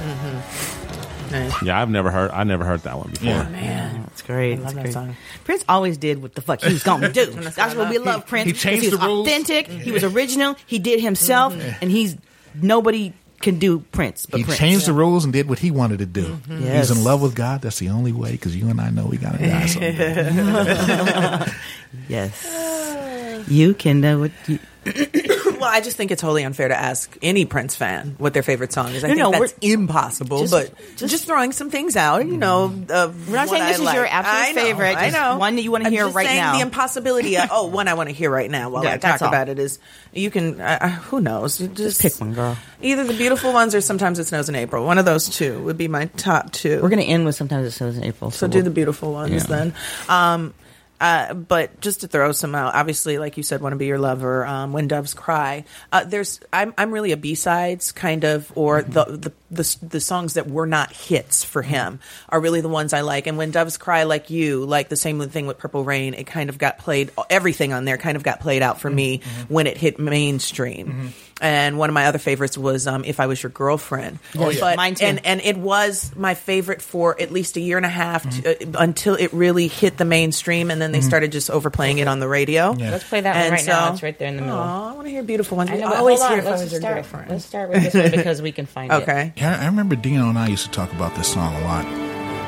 Yeah, I've never heard. I never heard that one before. yeah. Man, That's great. love That's that great. song. Prince always did what the fuck he was gonna do. That's That's what we love. love Prince. he 'cause changed he was the rules. authentic. He was original. He did himself, and he's nobody can do Prince. But He Prince. changed the rules and did what he wanted to do. Mm-hmm. Yes. He's in love with God. That's the only way because you and I know we got to die someday. Yes. You can know what you. well, I just think it's wholly unfair to ask any Prince fan what their favorite song is. I No, think no, that's impossible. just- but just- just, throwing some things out, you know. Of We're not saying what this I is your absolute I know, favorite, I know. one that you wanna hear just right saying now. The impossibility. Of, oh, one I want to hear right now while Yeah, I talk all. about it is you can. Uh, uh, who knows? You Just, pick one, girl. Either the beautiful ones or sometimes it snows in April. One of those two would be my top two. We're gonna end with sometimes it snows in April. So do we'll- the beautiful ones Yeah. then. Um, Uh, but just to throw some out, obviously, like you said, "Want to Be Your Lover," um, "When Doves Cry." Uh, there's, I'm, I'm really a B sides kind of, or the, the the the songs that were not hits for him are really the ones I like. And "When Doves Cry," like you, like the same thing with "Purple Rain," it kind of got played. Everything on there kind of got played out for me when it hit mainstream. And one of my other favorites was um, "If I Was Your Girlfriend." Oh, yeah. But- Mine too. And and it was my favorite for at least a year and a half to, uh, until it really hit the mainstream, and then they started just overplaying it on the radio. Let's play that one And right now. It's right there in the middle. Aw, I want to hear beautiful ones. I know, but always hold hear on. if I Let's was your start, girlfriend. let's start with this one because we can find it. Okay. Yeah, I remember Dino and I used to talk about this song a lot.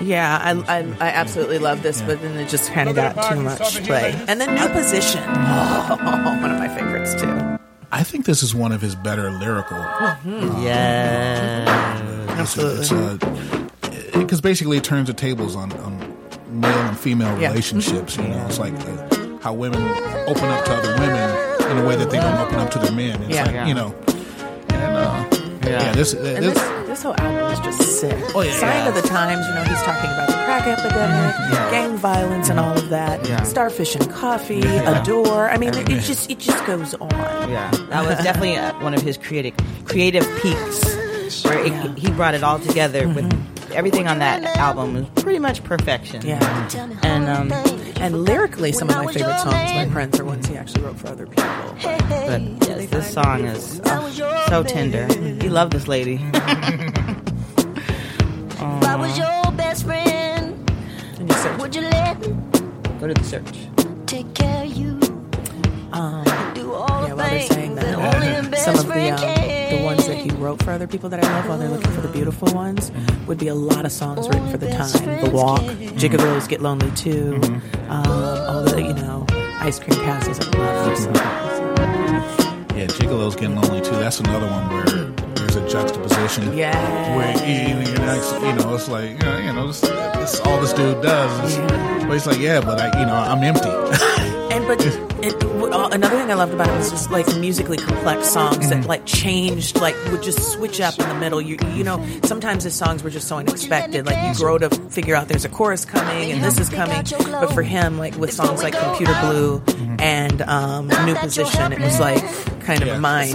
Yeah, I, I, I absolutely love this, but then it just kind of got too much play. And then New Position. Oh, one of my favorites too. I think this is one of his better lyrical. Yeah. Absolutely. Because basically, it turns the tables on, on male and female Yeah. relationships. You know, it's like uh, how women open up to other women in a way that they don't open up to their men. It's Yeah. like, Yeah. you know, and uh, yeah. this, uh, And this, this, this whole album is just sick. Oh, yeah. Sign of the times, you know, he's talking about the crack epidemic, gang violence, and all of that. Starfish and coffee, adore. I mean, it, it just it just goes on. Yeah, that was definitely uh, one of his creative creative peaks, where it, he brought it all together with everything on that album was pretty much perfection. Yeah. and um, And lyrically, some of my favorite songs by Prince are ones he actually wrote for other people. but yes, this song is oh, so tender. You love this lady. I was your best friend, And you said, would you let me Go to the search. take care of you? um, Do all yeah, the while they're things saying that that, only a some best of the um, the ones that he wrote for other people that I love while they're looking for the beautiful ones would be a lot of songs written for the time. The Walk, Gigolos Get Lonely Too, um, all the you know, Ice Cream Castles. I love those songs. yeah, Gigolo's getting lonely too. That's another one where there's a juxtaposition. Yeah. Where he, he likes, you know, it's like uh, you know, you know this, this all this dude does. Is, But he's like, yeah, but I, you know, I'm empty. And but it, uh, another thing I loved about it was just like musically complex songs that like changed, like would just switch up in the middle. You you know, sometimes the songs were just so unexpected. Like you grow to figure out there's a chorus coming and this is coming. But for him, like with songs like Computer Blue and um, New Position, it was like kind of Yeah. a mind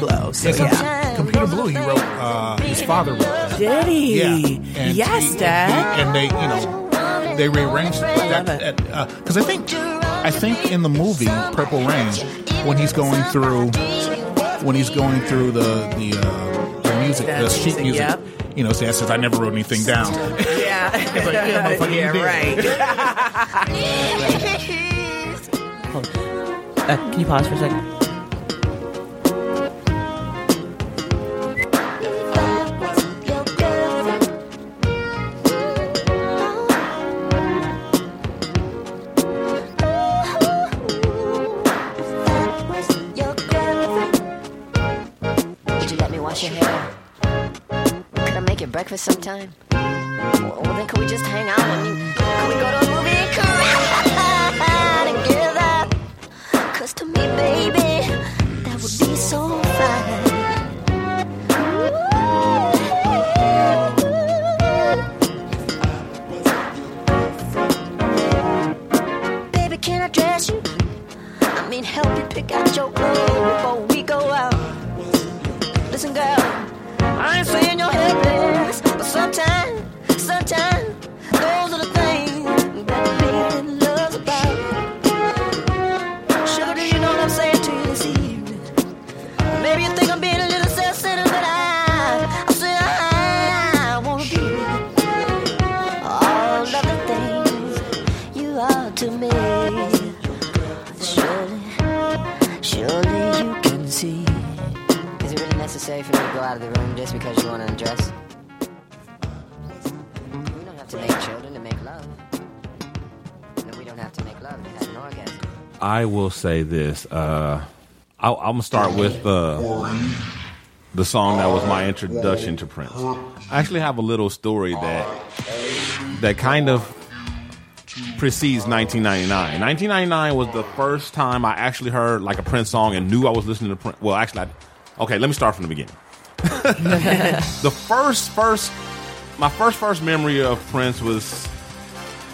blow. So Yeah, yeah. Computer Blue, he wrote. Uh, his father wrote that. Did he? Yeah. And yes, he- Dad. And they, you know, they rearranged That, it. Because I think, I think in the movie Purple Rain, when he's going through, when he's going through the the, uh, the music, That the sheet music, music, yep. you know, Dad says, "I never wrote anything down." yeah. it's like, yeah, motherfucker, yeah, right. Uh, can you pause for a second? Sometime? Well, then could we just hang out and you, I will say this. Uh, I'll, I'm gonna start with uh, the song that was my introduction to Prince. I actually have a little story that that kind of precedes 1999. 1999 was the first time I actually heard like a Prince song and knew I was listening to Prince. Well, actually, I, okay, let me start from the beginning. the first, first, my first, first memory of Prince was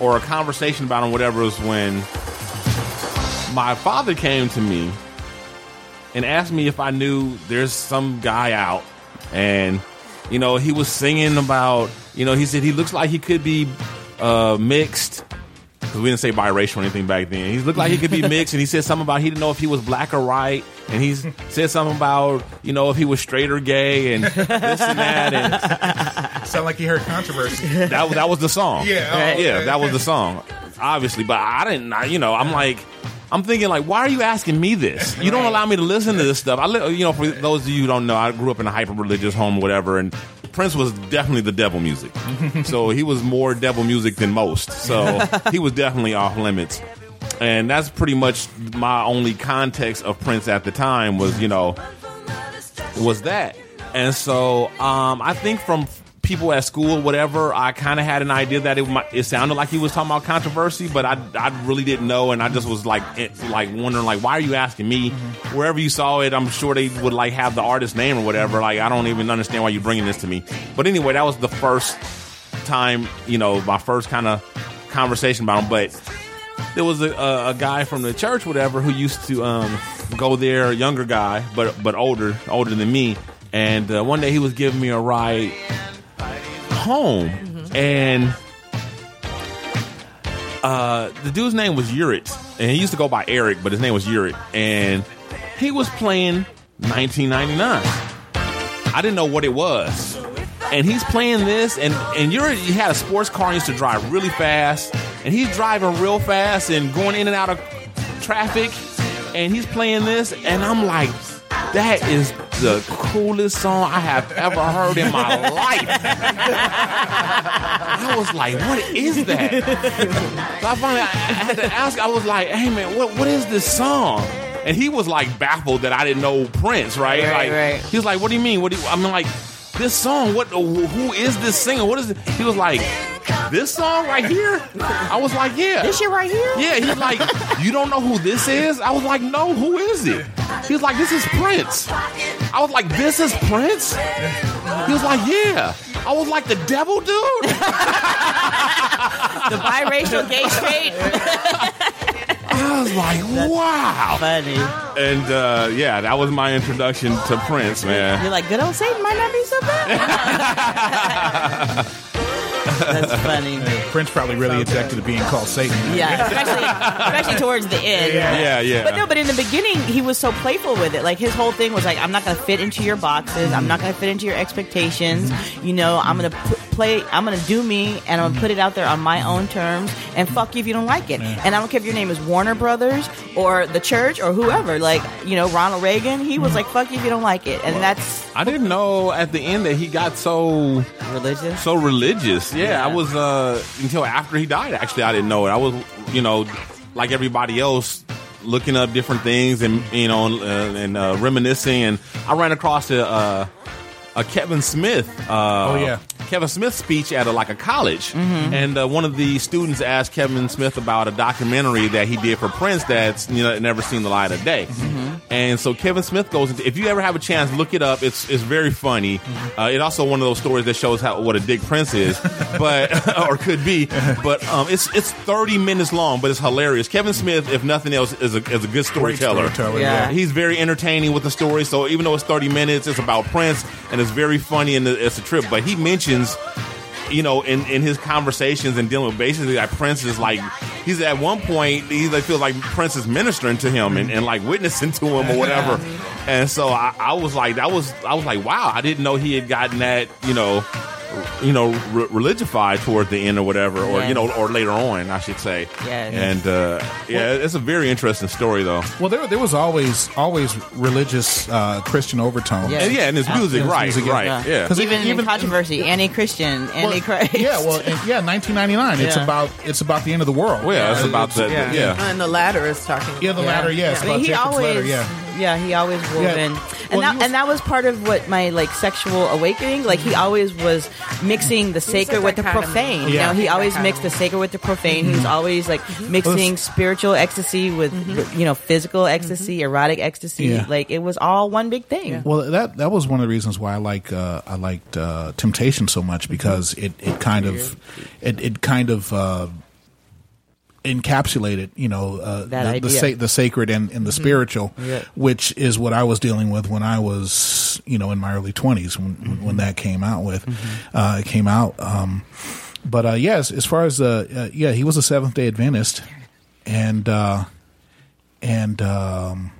or a conversation about him, whatever, was when my father came to me and asked me if I knew there's some guy out, and you know he was singing about, you know, he said he looks like he could be uh, mixed. Because we didn't say biracial or anything back then. He looked like he could be mixed, and he said something about he didn't know if he was black or white, and he said something about you know if he was straight or gay, and this and that, and Sound like he heard controversy. that that was the song. Yeah, oh, yeah, okay. that was the song. Obviously, but I didn't. I, you know, I'm like, I'm thinking like, why are you asking me this? You don't allow me to listen to this stuff. I, li- you know, for those of you who don't know, I grew up in a hyper religious home, whatever, and Prince was definitely the devil music. so he was more devil music than most. So he was definitely off limits. And that's pretty much my only context of Prince at the time was, you know, was that. And so um, I think from people at school, whatever, I kind of had an idea that it might, it sounded like he was talking about controversy, but I, I really didn't know, and I just was like it, like wondering like why are you asking me? Wherever you saw it, I'm sure they would like have the artist name or whatever. Like I don't even understand why you're bringing this to me. But anyway, that was the first time, you know, my first kind of conversation about him. But there was a, a, a guy from the church, whatever, who used to um, go there, younger guy, but but older, older than me. And uh, one day he was giving me a ride home, and uh, the dude's name was Urit, and he used to go by Eric, but his name was Urit, and he was playing 1999. I didn't know what it was. And he's playing this, and and you're he had a sports car and used to drive really fast, and he's driving real fast and going in and out of traffic, and he's playing this, and I'm like, that is the coolest song I have ever heard in my life. I was like, what is that? So I finally I had to ask. I was like, hey man, what what is this song? And he was like baffled that I didn't know Prince, right? Right, like, right. He was like, what do you mean? What do you, I mean, like this song? What? Who is this singer? What is it? He was like, this song right here. I was like, yeah, This shit right here? yeah, he's like, you don't know who this is? I was like, no, who is it? He's like, this is Prince. I was like, this is Prince? He was like, yeah. I was like, the devil dude? The biracial gay straight. I was like, wow. Funny. And uh, yeah, that was my introduction to Prince, man. You're like, good old Satan might not be so bad. That's funny. Prince probably really objected to being called Satan. Yeah, especially, especially towards the end. Yeah, yeah. But no, but in the beginning, he was so playful with it. Like his whole thing was like, I'm not going to fit into your boxes. I'm not going to fit into your expectations. You know, I'm going to play. I'm to do me, and I'm to put it out there on my own terms. And fuck you if you don't like it. And I don't care if your name is Warner Brothers or the church or whoever. Like you know, Ronald Reagan. He was like, fuck you if you don't like it. And that's I didn't know at the end that he got so religious. so religious. Yeah, Yeah. I was uh until after he died. Actually, I didn't know it. I was, you know, like everybody else, looking up different things and you know and, uh, and uh, reminiscing. And I ran across a, uh, a Kevin Smith. Uh, Oh, yeah. Kevin Smith speech at a, like a college, Mm-hmm. and uh, one of the students asked Kevin Smith about a documentary that he did for Prince that's you know never seen the light of day. Mm-hmm. And so Kevin Smith goes into. If you ever have a chance, look it up. It's it's very funny. Mm-hmm. Uh, it's also one of those stories that shows how what a dick Prince is, but or could be. But um, it's it's thirty minutes long, but it's hilarious. Kevin Smith, if nothing else, is a is a good storyteller. storyteller, Yeah. He's very entertaining with the story. So even though it's 30 minutes, it's about Prince and it's very funny and it's a trip. But he mentions, you know, in, in his conversations and dealing with basically like Prince is like, he's at one point, he like feels like Prince is ministering to him and, and like witnessing to him or whatever. And so I, I was like, that was, I was like, wow, I didn't know he had gotten that, you know, you know, re- religified toward the end or whatever, or Yes. you know, or later on, I should say. Yes. And uh, yeah, it's a very interesting story, though. Well, there, there was always always religious uh, Christian overtones. Yeah. And yeah, and his music, his right, music, yeah. right, Yeah. yeah. 'Cause even, even- in controversy, anti-Christian, anti-Christ. yeah, well, and, yeah, 1999. It's about it's about the end of the world. Well, yeah, it's about the yeah. yeah. And the Ladder is talking. Yeah, the Ladder. Yeah, it's I mean, he Jacob's always, ladder. Yeah. yeah, he always wove Yeah. In, and Well, that was- and that was part of what my like sexual awakening. Like he always was mixing the sacred with the dichotomy. profane. You know, he always mixed the sacred with the profane. He was always like mixing spiritual ecstasy with you know physical ecstasy, erotic ecstasy. Yeah. Like it was all one big thing. Well, that that was one of the reasons why I like uh, I liked uh, Temptation so much because it, it kind of it, it kind of uh, encapsulated, you know, uh, the, the, sa- the sacred and, and the spiritual, Yeah. which is what I was dealing with when I was, you know, in my early twenties when when that came out with, uh, it came out. Um, but uh, yes, as far as uh, uh, yeah, he was a Seventh Day Adventist, and uh, and um,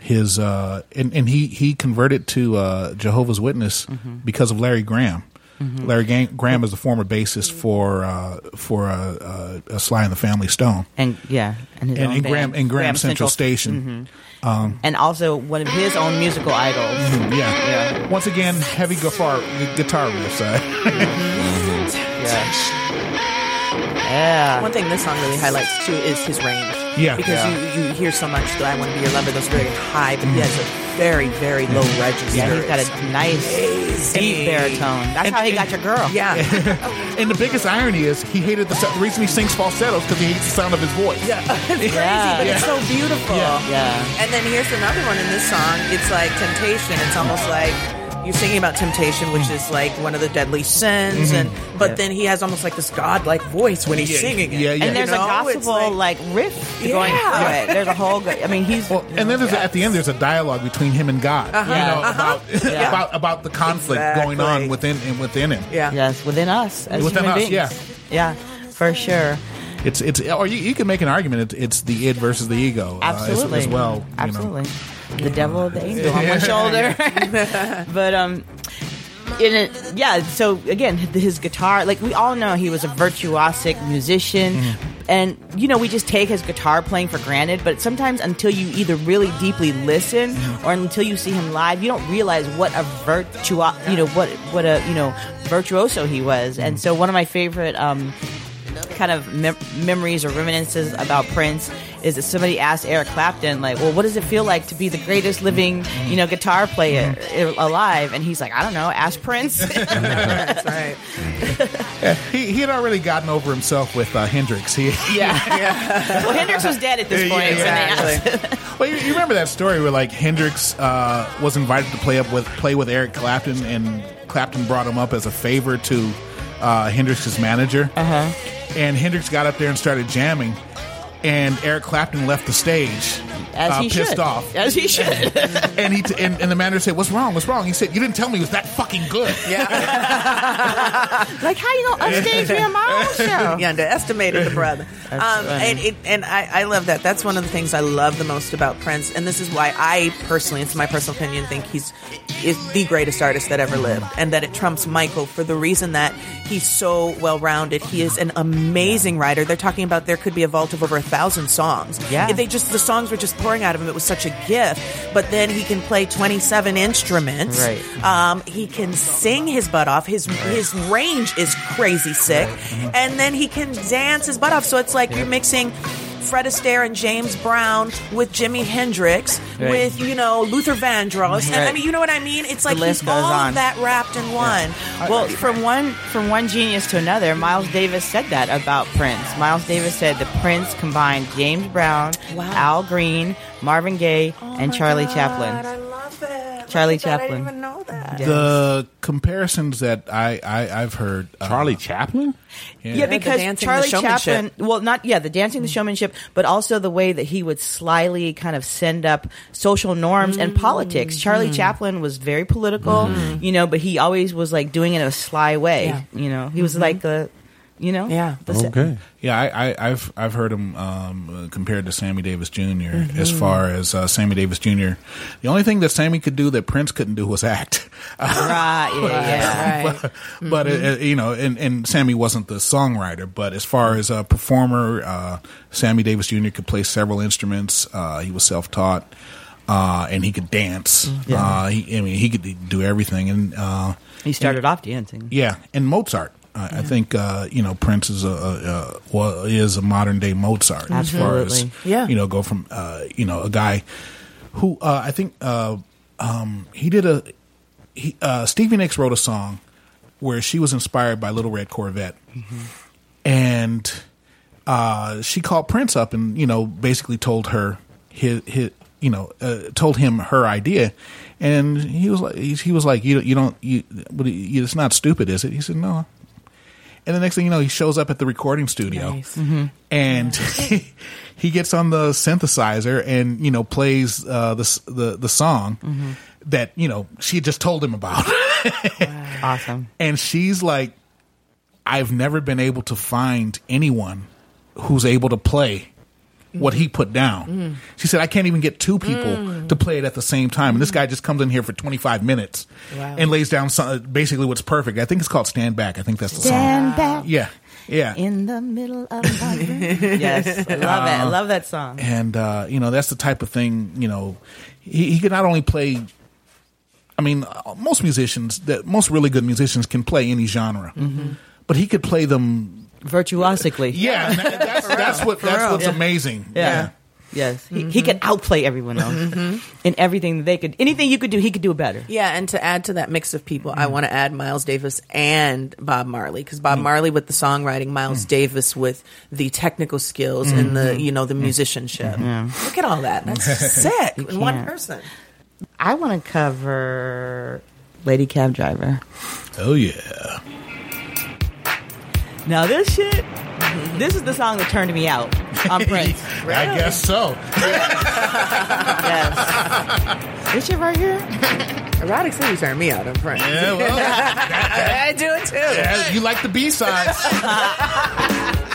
his uh, and and he he converted to uh, Jehovah's Witness because of Larry Graham. Larry Ga- Graham is the former bassist for uh, for uh, uh, Sly and the Family Stone, and yeah, and his and, and. Graham and Graham, Central, Station. Um, and also one of his own musical idols. yeah. Yeah. Once again, heavy guitar guitar riffs. Uh, Yeah. One thing this song really highlights too is his range. Yeah. because Yeah. you you hear so much that I want to be your lover. Those very high, but he has a mm. very very low register. Yeah, he's got a nice deep baritone. That's how he got your girl. Yeah, and the biggest irony is he hated the, the reason he sings falsettos because he hates the sound of his voice. Yeah, it's crazy, Yeah. but it's so beautiful. Yeah. Yeah. And then here's another one in this song. It's like temptation. It's almost like you're singing about temptation, which is like one of the deadly sins, and but Yeah. then he has almost like this godlike voice when he's Yeah, singing it. yeah, yeah. And there's You know, a it's gospel like, riff going Yeah. through it. There's a whole. go- I mean, he's Well, and then there's a, at the end there's a dialogue between him and God, Uh-huh, you know, uh-huh. about Yeah. about about the conflict going on within and within him. yeah. yes within us as Within human us, beings. yeah. yeah, for sure. It's it's or you, you can make an argument. It's, it's the id versus the ego uh, as- Absolutely, as, well. you know. The devil, the angel on one shoulder. but um, yeah. So again, his guitar, like we all know, he was a virtuosic musician. Mm-hmm. And you know, we just take his guitar playing for granted. But sometimes, until you either really deeply listen Mm-hmm. or until you see him live, you don't realize what a virtuo, you know, what what a you know virtuoso he was. And Mm-hmm. so, one of my favorite um, kind of mem- memories or reminiscences about Prince is that somebody asked Eric Clapton, like, well, what does it feel like to be the greatest living, you know, guitar player alive? And he's like, I don't know, ask Prince. That's right. He, he had already gotten over himself with uh, Hendrix. He, yeah. well, Hendrix was dead at this point. yeah, exactly. well, you, you remember that story where like Hendrix uh, was invited to play up with play with Eric Clapton, and Clapton brought him up as a favor to uh, Hendrix's manager. Uh-huh. And Hendrix got up there and started jamming, and Eric Clapton left the stage. As uh, he pissed should. off, As he should. and he t- and, and the manager said, "What's wrong? What's wrong?" He said, "You didn't tell me it was that fucking good." Yeah, like, how you gonna upstage me on my own show? You underestimated the brother. um, funny. and it, and I, I love that. That's one of the things I love the most about Prince, and this is why I personally, it's my personal opinion, think he's is the greatest artist that ever lived, and that it trumps Michael for the reason that he's so well rounded. He is an amazing writer. They're talking about there could be a vault of over a thousand songs. Yeah. they just the songs were just pouring out of him. It was such a gift. But then he can play twenty seven instruments. Right. Um, he can sing his butt off. His his range is crazy sick, and then he can dance his butt off. So it's like you're mixing. Fred Astaire and James Brown with Jimi Hendrix, Right. with you know Luther Vandross, and I mean you know what I mean. It's like he's all on. of that wrapped in one. Well, from one from one genius to another, Miles Davis said that about Prince. Miles Davis said the Prince combined James Brown, Wow. Al Green, Marvin Gaye, oh and Charlie Chaplin. I love it. Charlie Look at that, I Chaplin. didn't even know that. The comparisons that I, I I've heard, uh, Charlie Chaplin? Yeah, the because dancing, the Charlie showmanship. Chaplin, well, not yeah, the dancing, the mm. showmanship, but also the way that he would slyly kind of send up social norms and politics. Charlie mm-hmm. Chaplin was very political, mm-hmm. you know, but he always was like doing it in a sly way. Yeah. You know, he was mm-hmm. like the, you know, Yeah. the se- Okay. Yeah, I, I, I've I've heard him um, uh, compared to Sammy Davis junior Mm-hmm. As far as uh, Sammy Davis Jr., the only thing that Sammy could do that Prince couldn't do was act. Right, yeah, yeah. Right. but but, uh, you know, and, and Sammy wasn't the songwriter, but as far as a performer, uh, Sammy Davis Jr. could play several instruments. Uh, he was self taught, uh, and he could dance. Mm-hmm. Uh, he, I mean, he could do everything, and uh, He started off dancing. yeah, and Mozart. I I think uh, you know Prince is a, a, a well, is a modern day Mozart as far as Yeah. you know go from uh, you know a guy who uh, I think uh, um, he did a he, uh, Stevie Nicks wrote a song where she was inspired by Little Red Corvette, and uh, she called Prince up and you know basically told her his, his you know uh, told him her idea, and he was like he, he was like you you don't you, but you, it's not stupid is it? He said no. And the next thing you know, he shows up at the recording studio, Nice. and he gets on the synthesizer and you know plays uh, the the the song that you know she had just told him about. Awesome. and she's like, I've never been able to find anyone who's able to play what he put down. She said, I can't even get two people to play it at the same time. And this guy just comes in here for 25 minutes Wow. and lays down some, basically what's perfect. I think it's called Stand Back. I think that's the song. Stand back Yeah. Yeah. in the middle of my room. yes, I love it. I love that song. and uh, you know that's the type of thing you know he, he could not only play i mean uh, most musicians that most really good musicians can play any genre but he could play them Virtuosically. yeah that- that's, that's what that's what's Yeah. amazing Yeah. Yes. He, he mm-hmm. could outplay everyone else mm-hmm. in everything that they could. Anything you could do, he could do it better. Yeah, and to add to that mix of people, I mm-hmm. want to add Miles Davis and Bob Marley because Bob mm. Marley with the songwriting, Miles mm. Davis with the technical skills and the you know the mm. musicianship. Look at all that. That's sick in one can't. person. I want to cover Lady Cab Driver. oh yeah Now this shit, this is the song that turned me out on Prince. i guess so yes. This shit right here. Erotic City turned me out in front. yeah well I do it too. yeah, you like the b-sides So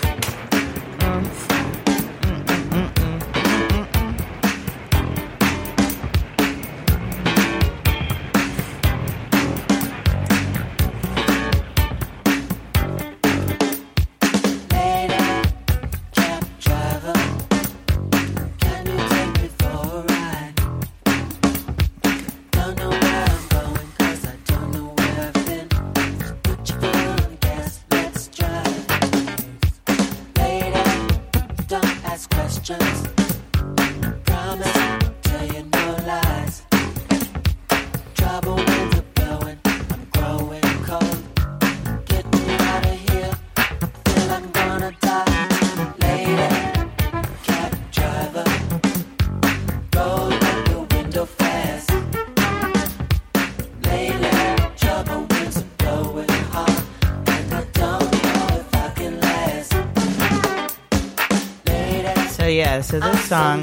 yeah, so this song,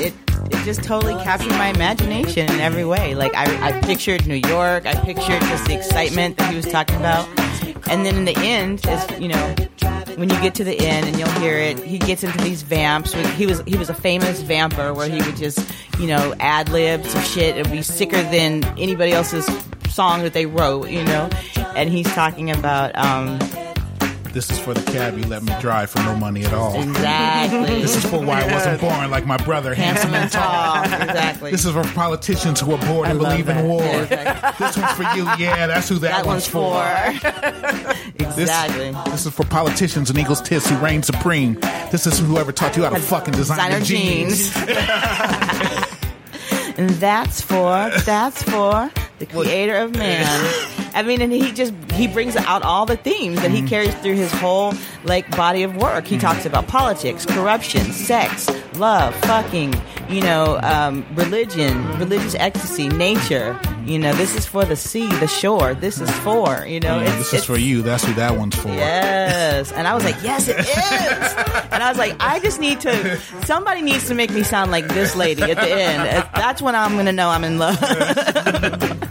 it it just totally captured my imagination in every way. Like I, I pictured New York, I pictured just the excitement that he was talking about, and then in the end, is you know, when you get to the end and you'll hear it, he gets into these vamps. He was he was a famous vamper where he would just you know ad lib some shit. It would be sicker than anybody else's song that they wrote, you know. And he's talking about um, this is for the cab you let me drive for no money at all exactly this is for why i wasn't born like my brother handsome and tall oh, exactly. This is for politicians who are bored and love believe in war. Yeah, This one's for you. Yeah, that's who that, that one's for. This, exactly. this is for politicians and Eagles tits who reign supreme. This is whoever taught you how to fucking design your jeans. and that's for that's for the creator of man. I mean, and he just he brings out all the themes that he mm-hmm. carries through his whole like body of work. He mm-hmm. talks about politics, corruption, sex, love, fucking, you know, um, religion, mm-hmm. religious ecstasy, nature. You know, this is for the sea, the shore. This is for you know. Yeah, it's, this is for you. That's who that one's for. Yes. And I was like, yes, it is. And I was like, I just need to, somebody needs to make me sound like this lady at the end. That's when I'm going to know I'm in love.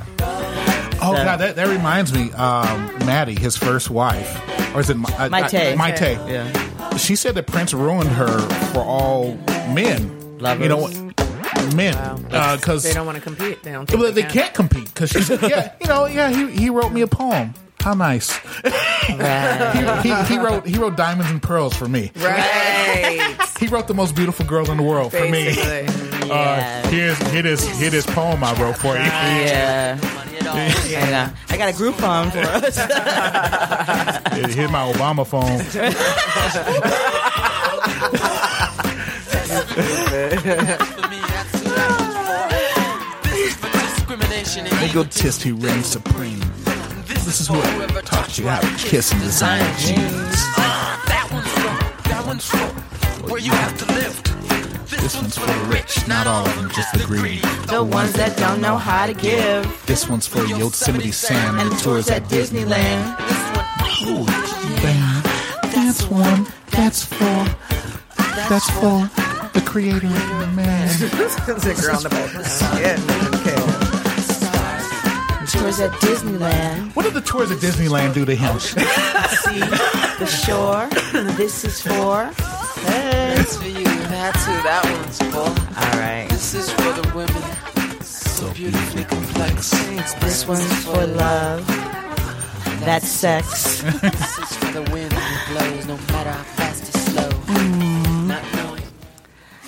Oh god, that, that reminds me. Um, Maddie, his first wife, or is it uh, Mayte. uh, Mayte. Yeah. She said that Prince ruined her for all men. Lovers. You know, what? men, because They don't want to compete. They don't. Well, they can't compete because she's said, "Yeah, you know, yeah." He, he wrote me a poem. How nice. Right. he, he wrote he wrote diamonds and pearls for me. Right. He wrote the most beautiful girl in the world for me. Basically. Uh, here's here this here this poem I wrote for you. Yeah. I know. Uh, I got a group poem for us. Here's my Obama phone. They go test who reigns supreme. This is whoever taught you how to kiss and design jeans. That one's for, that one's for where you have to live. This one's for the rich, not all of them, just the greedy. the ones that don't know how to give. This one's for Yosemite Sam and the tours at Disneyland. Disneyland. Ooh, band. That's one. That's four. That's for the creator of the man. Singer on the background. Yeah, okay. Tours at Disneyland. What did the tours at Disneyland do to him? See the shore. This is for. Hey. That one's for. All right. This is for the women. So beautifully complex. This one's for love. That's sex. This is for the wind that blows, no matter how fast or slow. Not knowing.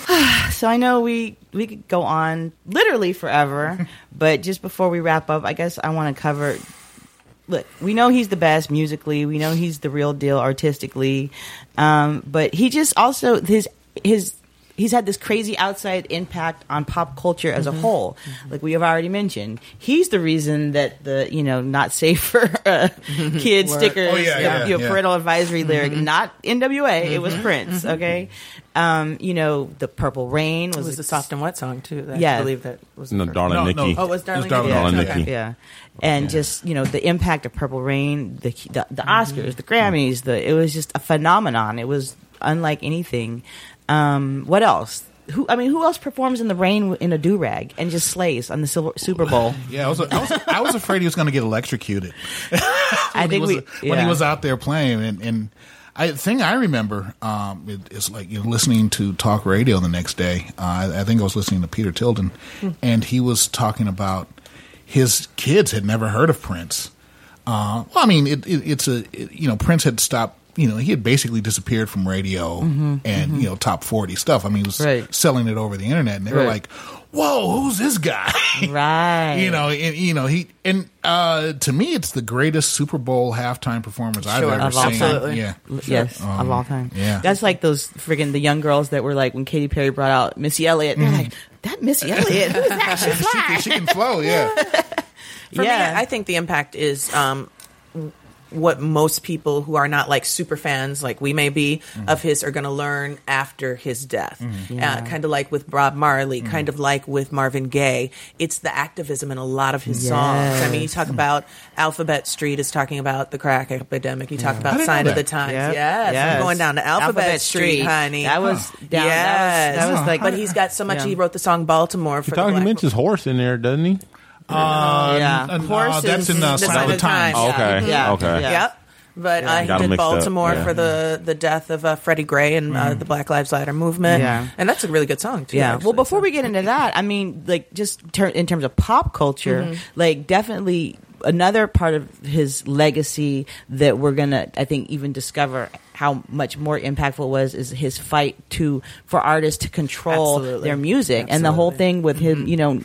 So I know we we could go on literally forever, but just before we wrap up, I guess I want to cover. Look, we know he's the best musically. We know he's the real deal artistically, um, but he just also his his he's had this crazy outside impact on pop culture as a mm-hmm. whole. Mm-hmm. Like we have already mentioned, he's the reason that the you know not safe for uh, kids stickers, Oh, yeah, the- yeah, you know, yeah. parental advisory lyric, mm-hmm. not NWA. It was Prince. Okay, um, you know the Purple Rain It was, was the soft and wet song too. I Yeah. believe that was the No, darling No, Nikki. no. Oh, it was Darling Darling Nikki. Darling Okay. Nikki. yeah, and just you know the impact of Purple Rain, the the, the Oscars, the Grammys, the it was just a phenomenon. It was unlike anything. Um, what else? Who I mean, who else performs in the rain in a do rag and just slays on the Silver, Super Bowl? Yeah, I was, I was, I was afraid he was going to get electrocuted. I think he we was, when he was out there playing, and, and I the thing I remember um, it- is like you know listening to talk radio the next day. Uh, I, I think I was listening to Peter Tilden, and he was talking about his kids had never heard of Prince. Uh, well, I mean, it, it, it's a you know Prince had stopped. You know, he had basically disappeared from radio and you know top forty stuff. I mean, he was Right. selling it over the internet, and they were like, "Whoa, who's this guy?" right. you know, and, you know he and uh, to me, it's the greatest Super Bowl halftime performance I've ever of all seen. time. Yeah, Yes, Um, of all time. yeah. that's like those friggin' the young girls that were like when Katy Perry brought out Missy Elliott. They're like, that Missy Elliott, who's that? She's she, can, she can flow. Yeah, For Yeah. me, I think the impact is um, what most people who are not like super fans, like we may be, Mm-hmm. of his are going to learn after his death. Yeah. Uh, kind of like with Bob Marley, Mm-hmm. kind of like with Marvin Gaye. It's the activism in a lot of his songs. I mean, you talk about Alphabet Street is talking about the crack epidemic. You talk I about didn't Sign of the. Times. Yep. Yes, Yes. I'm going down to Alphabet, Street, honey. That was down. yes, That was, that was like, but he's got so much. Yeah. He wrote the song Baltimore for He, the talk, he black mentions horse in there, doesn't he? Uh, Yeah. n- uh, Horses that's in uh, is- Sign of the Times. Oh, okay. Yeah. Okay. Yeah. Yep. But uh, he Got 'em did mixed up, Baltimore yeah. for the, the death of uh, Freddie Gray and uh, the Black Lives Matter movement. Yeah. And that's a really good song, too. Yeah. actually, well, before we get into that, I mean, like, just ter- in terms of pop culture, like, definitely another part of his legacy that we're gonna, I think, even discover how much more impactful it was is his fight to for artists to control Absolutely. their music and the whole thing with him, you know.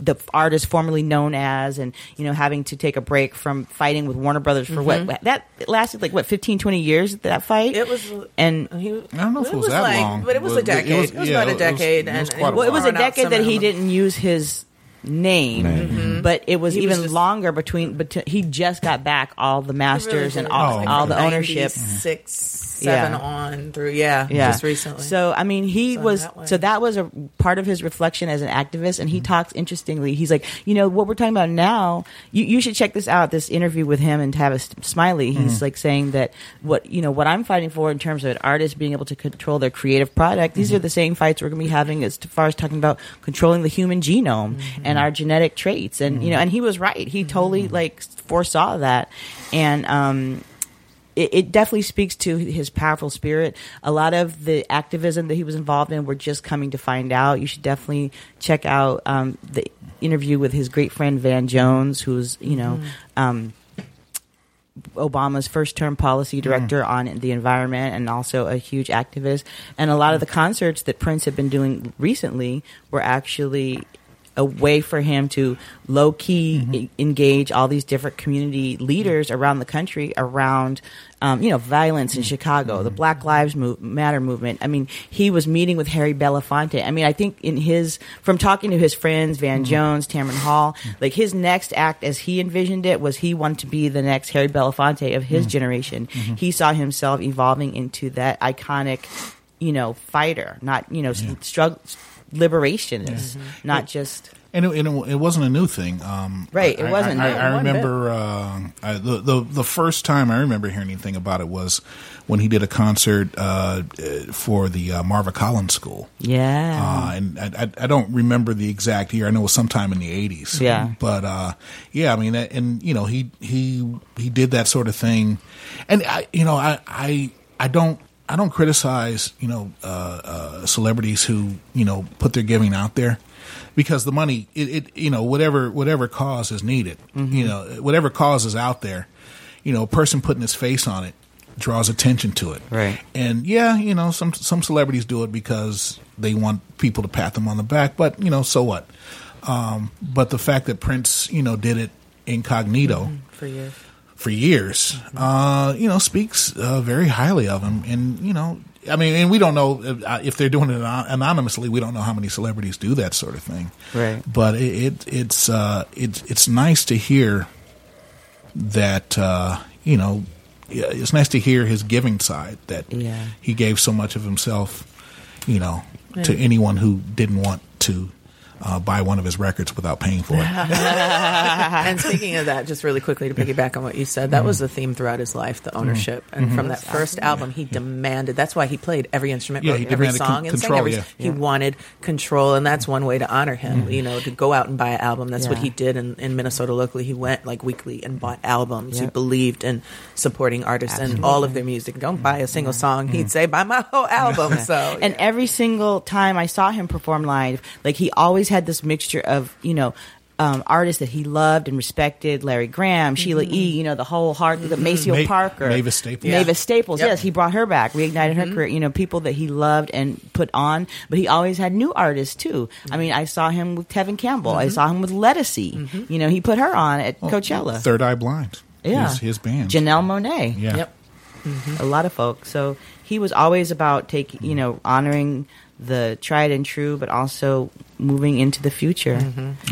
The artist formerly known as, and you know, having to take a break from fighting with Warner Brothers for what mm-hmm. that lasted like what 15, 20 years that fight. It was. and He, I don't know if it was that like, long. But it was a But it decade. It was- was, yeah, about it a was- decade. it was and quite a Well, it was a decade that he didn't use his name, Name. but it was He was even just- longer between. But he just got back all the masters and all, Oh, all the ownership. Six, seven Yeah. on through. Yeah, Yeah, just recently. So I mean, he So was that way. so that was a part of his reflection as an activist, and he Mm-hmm. talks interestingly. He's like, you know, what we're talking about now. You, you should check this out. This interview with him and Tavis Smiley. He's Mm-hmm. like saying that what you know what I'm fighting for in terms of an artist being able to control their creative product. These Mm-hmm. are the same fights we're going to be having as far as talking about controlling the human genome Mm-hmm. And our genetic traits. And you know, and he was right. He totally like foresaw that, and um it, it definitely speaks to his powerful spirit. A lot of the activism that he was involved in, we're just coming to find out. You should definitely check out um, the interview with his great friend Van Jones, who's you know. Um, Obama's first term policy director on the environment and also a huge activist. And a lot of the concerts that Prince had been doing recently were actually a way for him to low key mm-hmm. e- engage all these different community leaders around the country around um, you know violence in mm-hmm. Chicago, the mm-hmm. Black Lives Mo- Matter movement. I mean, he was meeting with Harry Belafonte. I mean, I think in his from talking to his friends Van Jones, Tamron Hall, like his next act as he envisioned it was he wanted to be the next Harry Belafonte of his generation. He saw himself evolving into that iconic, you know, fighter, not you know struggle liberation is, not just And it, and it, it wasn't a new thing. Um, Right, it wasn't I. I, I remember uh, I, the, the the first time I remember hearing anything about it was when he did a concert uh, uh, for the uh, Marva Collins School. yeah. Uh, and I, I, I don't remember the exact year. I know it was sometime in the eighties. Yeah. But uh, yeah, I mean, and you know, he he he did that sort of thing, and I, you know, I I I don't. I don't criticize, you know, uh, uh, celebrities who, you know, put their giving out there because the money, it, it you know, whatever whatever cause is needed, you know, whatever cause is out there, you know, a person putting his face on it draws attention to it. Right. And yeah, you know, some some celebrities do it because they want people to pat them on the back, but you know, so what? Um, but the fact that Prince, you know, did it incognito for years. For years, uh, you know, speaks uh, very highly of him. And you know, I mean, and we don't know if, uh, if they're doing it anonymously. We don't know how many celebrities do that sort of thing. Right. But it, it it's uh, it's it's nice to hear that uh, you know. It's nice to hear his giving side that Yeah. he gave so much of himself, you know, to anyone who didn't want to uh, buy one of his records without paying for it. and speaking of that, just really quickly to piggyback on what you said, that was the theme throughout his life, the ownership. And from that first album, he demanded. That's why he played every instrument, Yeah, wrote every song, con- and sang every. yeah. He wanted control, and that's one way to honor him. Mm-hmm. You know, to go out and buy an album. That's what he did in, in Minnesota locally. He went like weekly and bought albums. He believed in supporting artists and all of their music. Don't buy a single song. Mm-hmm. He'd say, "Buy my whole album." So and every single time I saw him perform live, like he always had this mixture of you know. Um, artists that he loved and respected, Larry Graham, Sheila E., mm-hmm. you know, the whole heart, the mm-hmm. Maceo Ma- Parker, Mavis Staples. Yeah. Mavis Staples, Yep. yes, he brought her back, reignited her mm-hmm. career. You know, people that he loved and put on, but he always had new artists too. I mean, I saw him with Tevin Campbell, I saw him with Lettucey. You know, he put her on at Coachella. Third Eye Blind. Yeah. His, his band. Janelle Monáe Yeah. Yep. a lot of folks. So he was always about taking, you know, honoring the tried and true, but also moving into the future.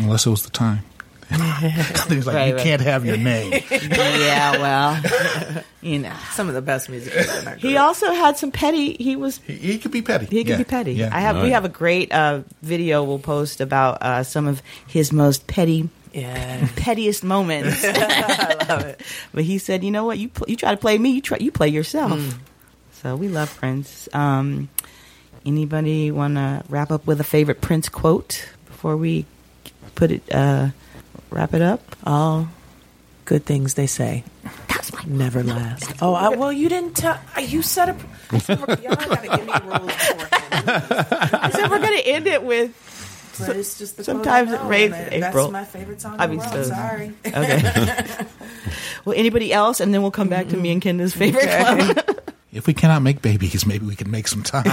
Unless it was the time. He's like, Right, you right. can't have your name. yeah, well, you know. some of the best music. in He also had some petty. He was. he, he could be petty. He could Yeah. be petty. Yeah. I have. We have a great uh, video we'll post about uh, some of his most petty, yeah. pettiest moments. I love it. But he said, "You know what? You pl- you try to play me. You try you play yourself." So we love Prince. Um, anybody want to wrap up with a favorite Prince quote before we put it uh, wrap it up? All good things they say never last. Oh, I, well, you didn't tell. You said a. I said, we're- Y'all gotta give me rules beforehand. I said we're going to end it with. But it's just the Sometimes it rains in April. That's my favorite song. I in the mean, so- Sorry. Okay. well, anybody else, and then we'll come back to me and Kendra's favorite club. If we cannot make babies, maybe we can make some time.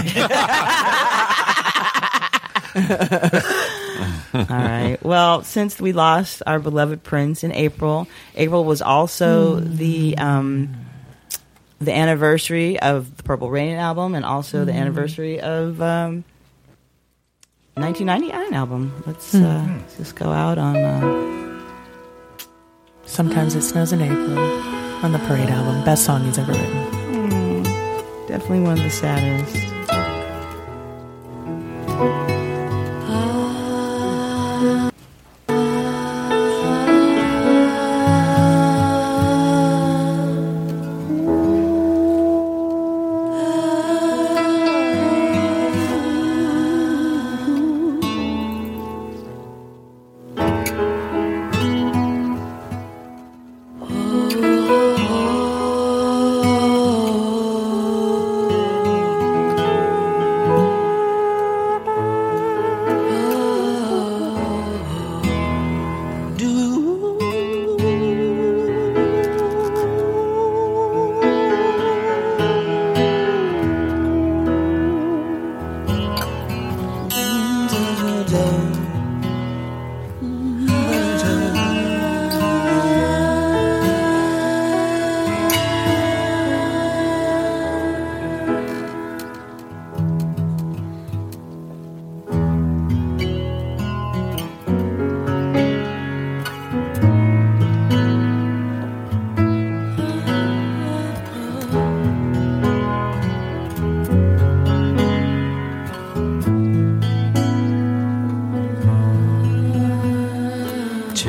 All right. Well, since we lost our beloved Prince in April, April was also the um, the anniversary of the Purple Rain album, and also the anniversary of um, 1999 album. Let's, uh, let's just go out on. Uh, Sometimes it snows in April on the Parade album. Best song he's ever written. Definitely one of the saddest.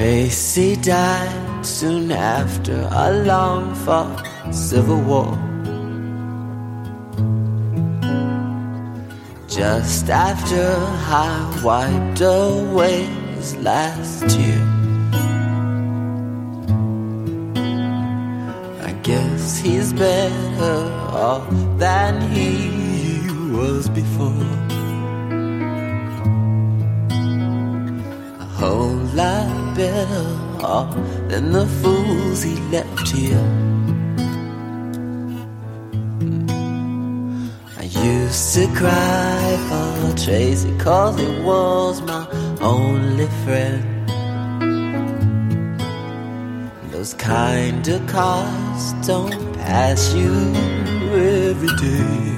Tracy died soon after a long fought civil war. Just after I wiped away his last tear. I guess he's better off than he was before. A whole lot better off than the fools he left here. I used to cry for Tracy cause he was my only friend. Those kind of cars don't pass you every day.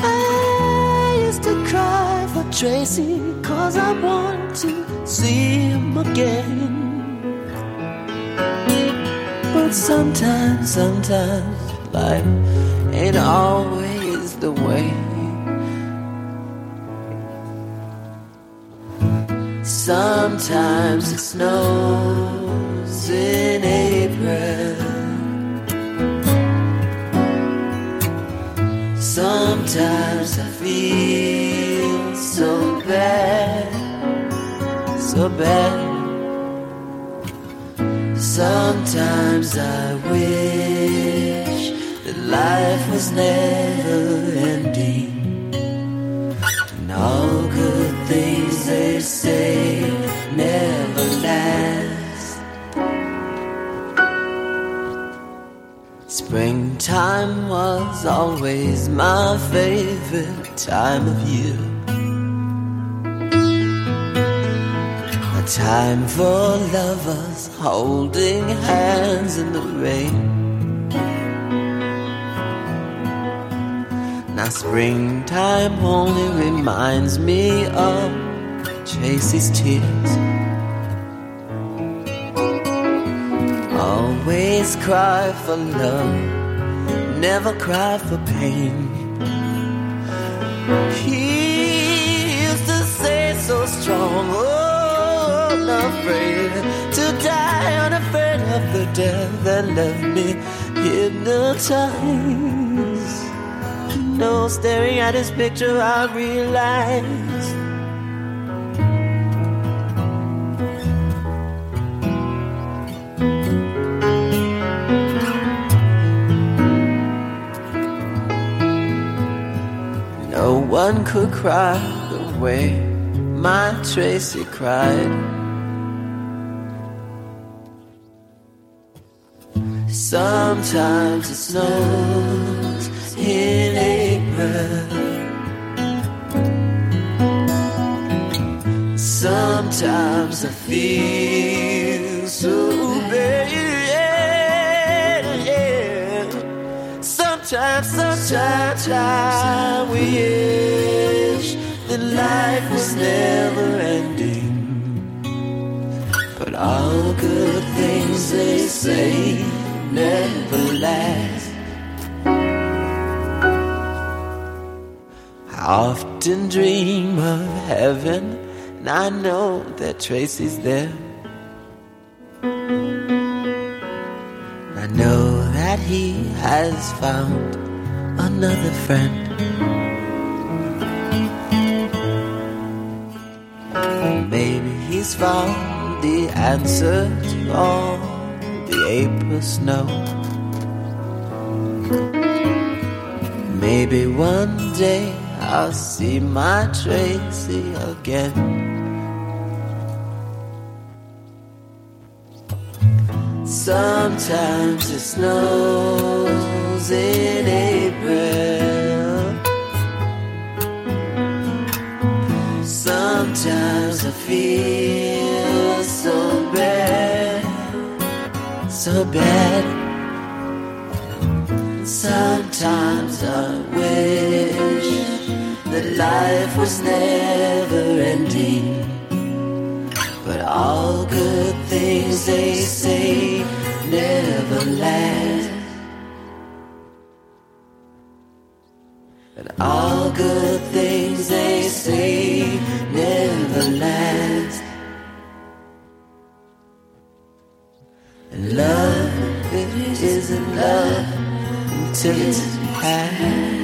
I used to cry for Tracy cause I want to see him again. But sometimes, sometimes life ain't always the way. Sometimes it snows in April. Sometimes I feel so bad, so bad. Sometimes I wish that life was never ending. And all good things they say never last. Springtime was always my favorite time of year. Time for lovers holding hands in the rain. Now springtime only reminds me of Tracy's tears. Always cry for love, never cry for pain. He used to say so strong, oh, unafraid to die, unafraid of the death that left me hypnotized. No, staring at his picture, I realized. No one could cry the way my Tracy cried. Sometimes it snows in April. Sometimes I feel so bad. Sometimes, sometimes I wish that life was never ending. But all good things they say never last. I often dream of heaven, and I know that Tracy's there. I know that he has found another friend. Maybe he's found the answer to all the April snow. Maybe one day I'll see my Tracy again. Sometimes it snows in April. Sometimes I feel so bad, so bad. Sometimes I wish that life was never ending. But all good things they say never last. And all good things they say never last. Love it isn't love until it's had.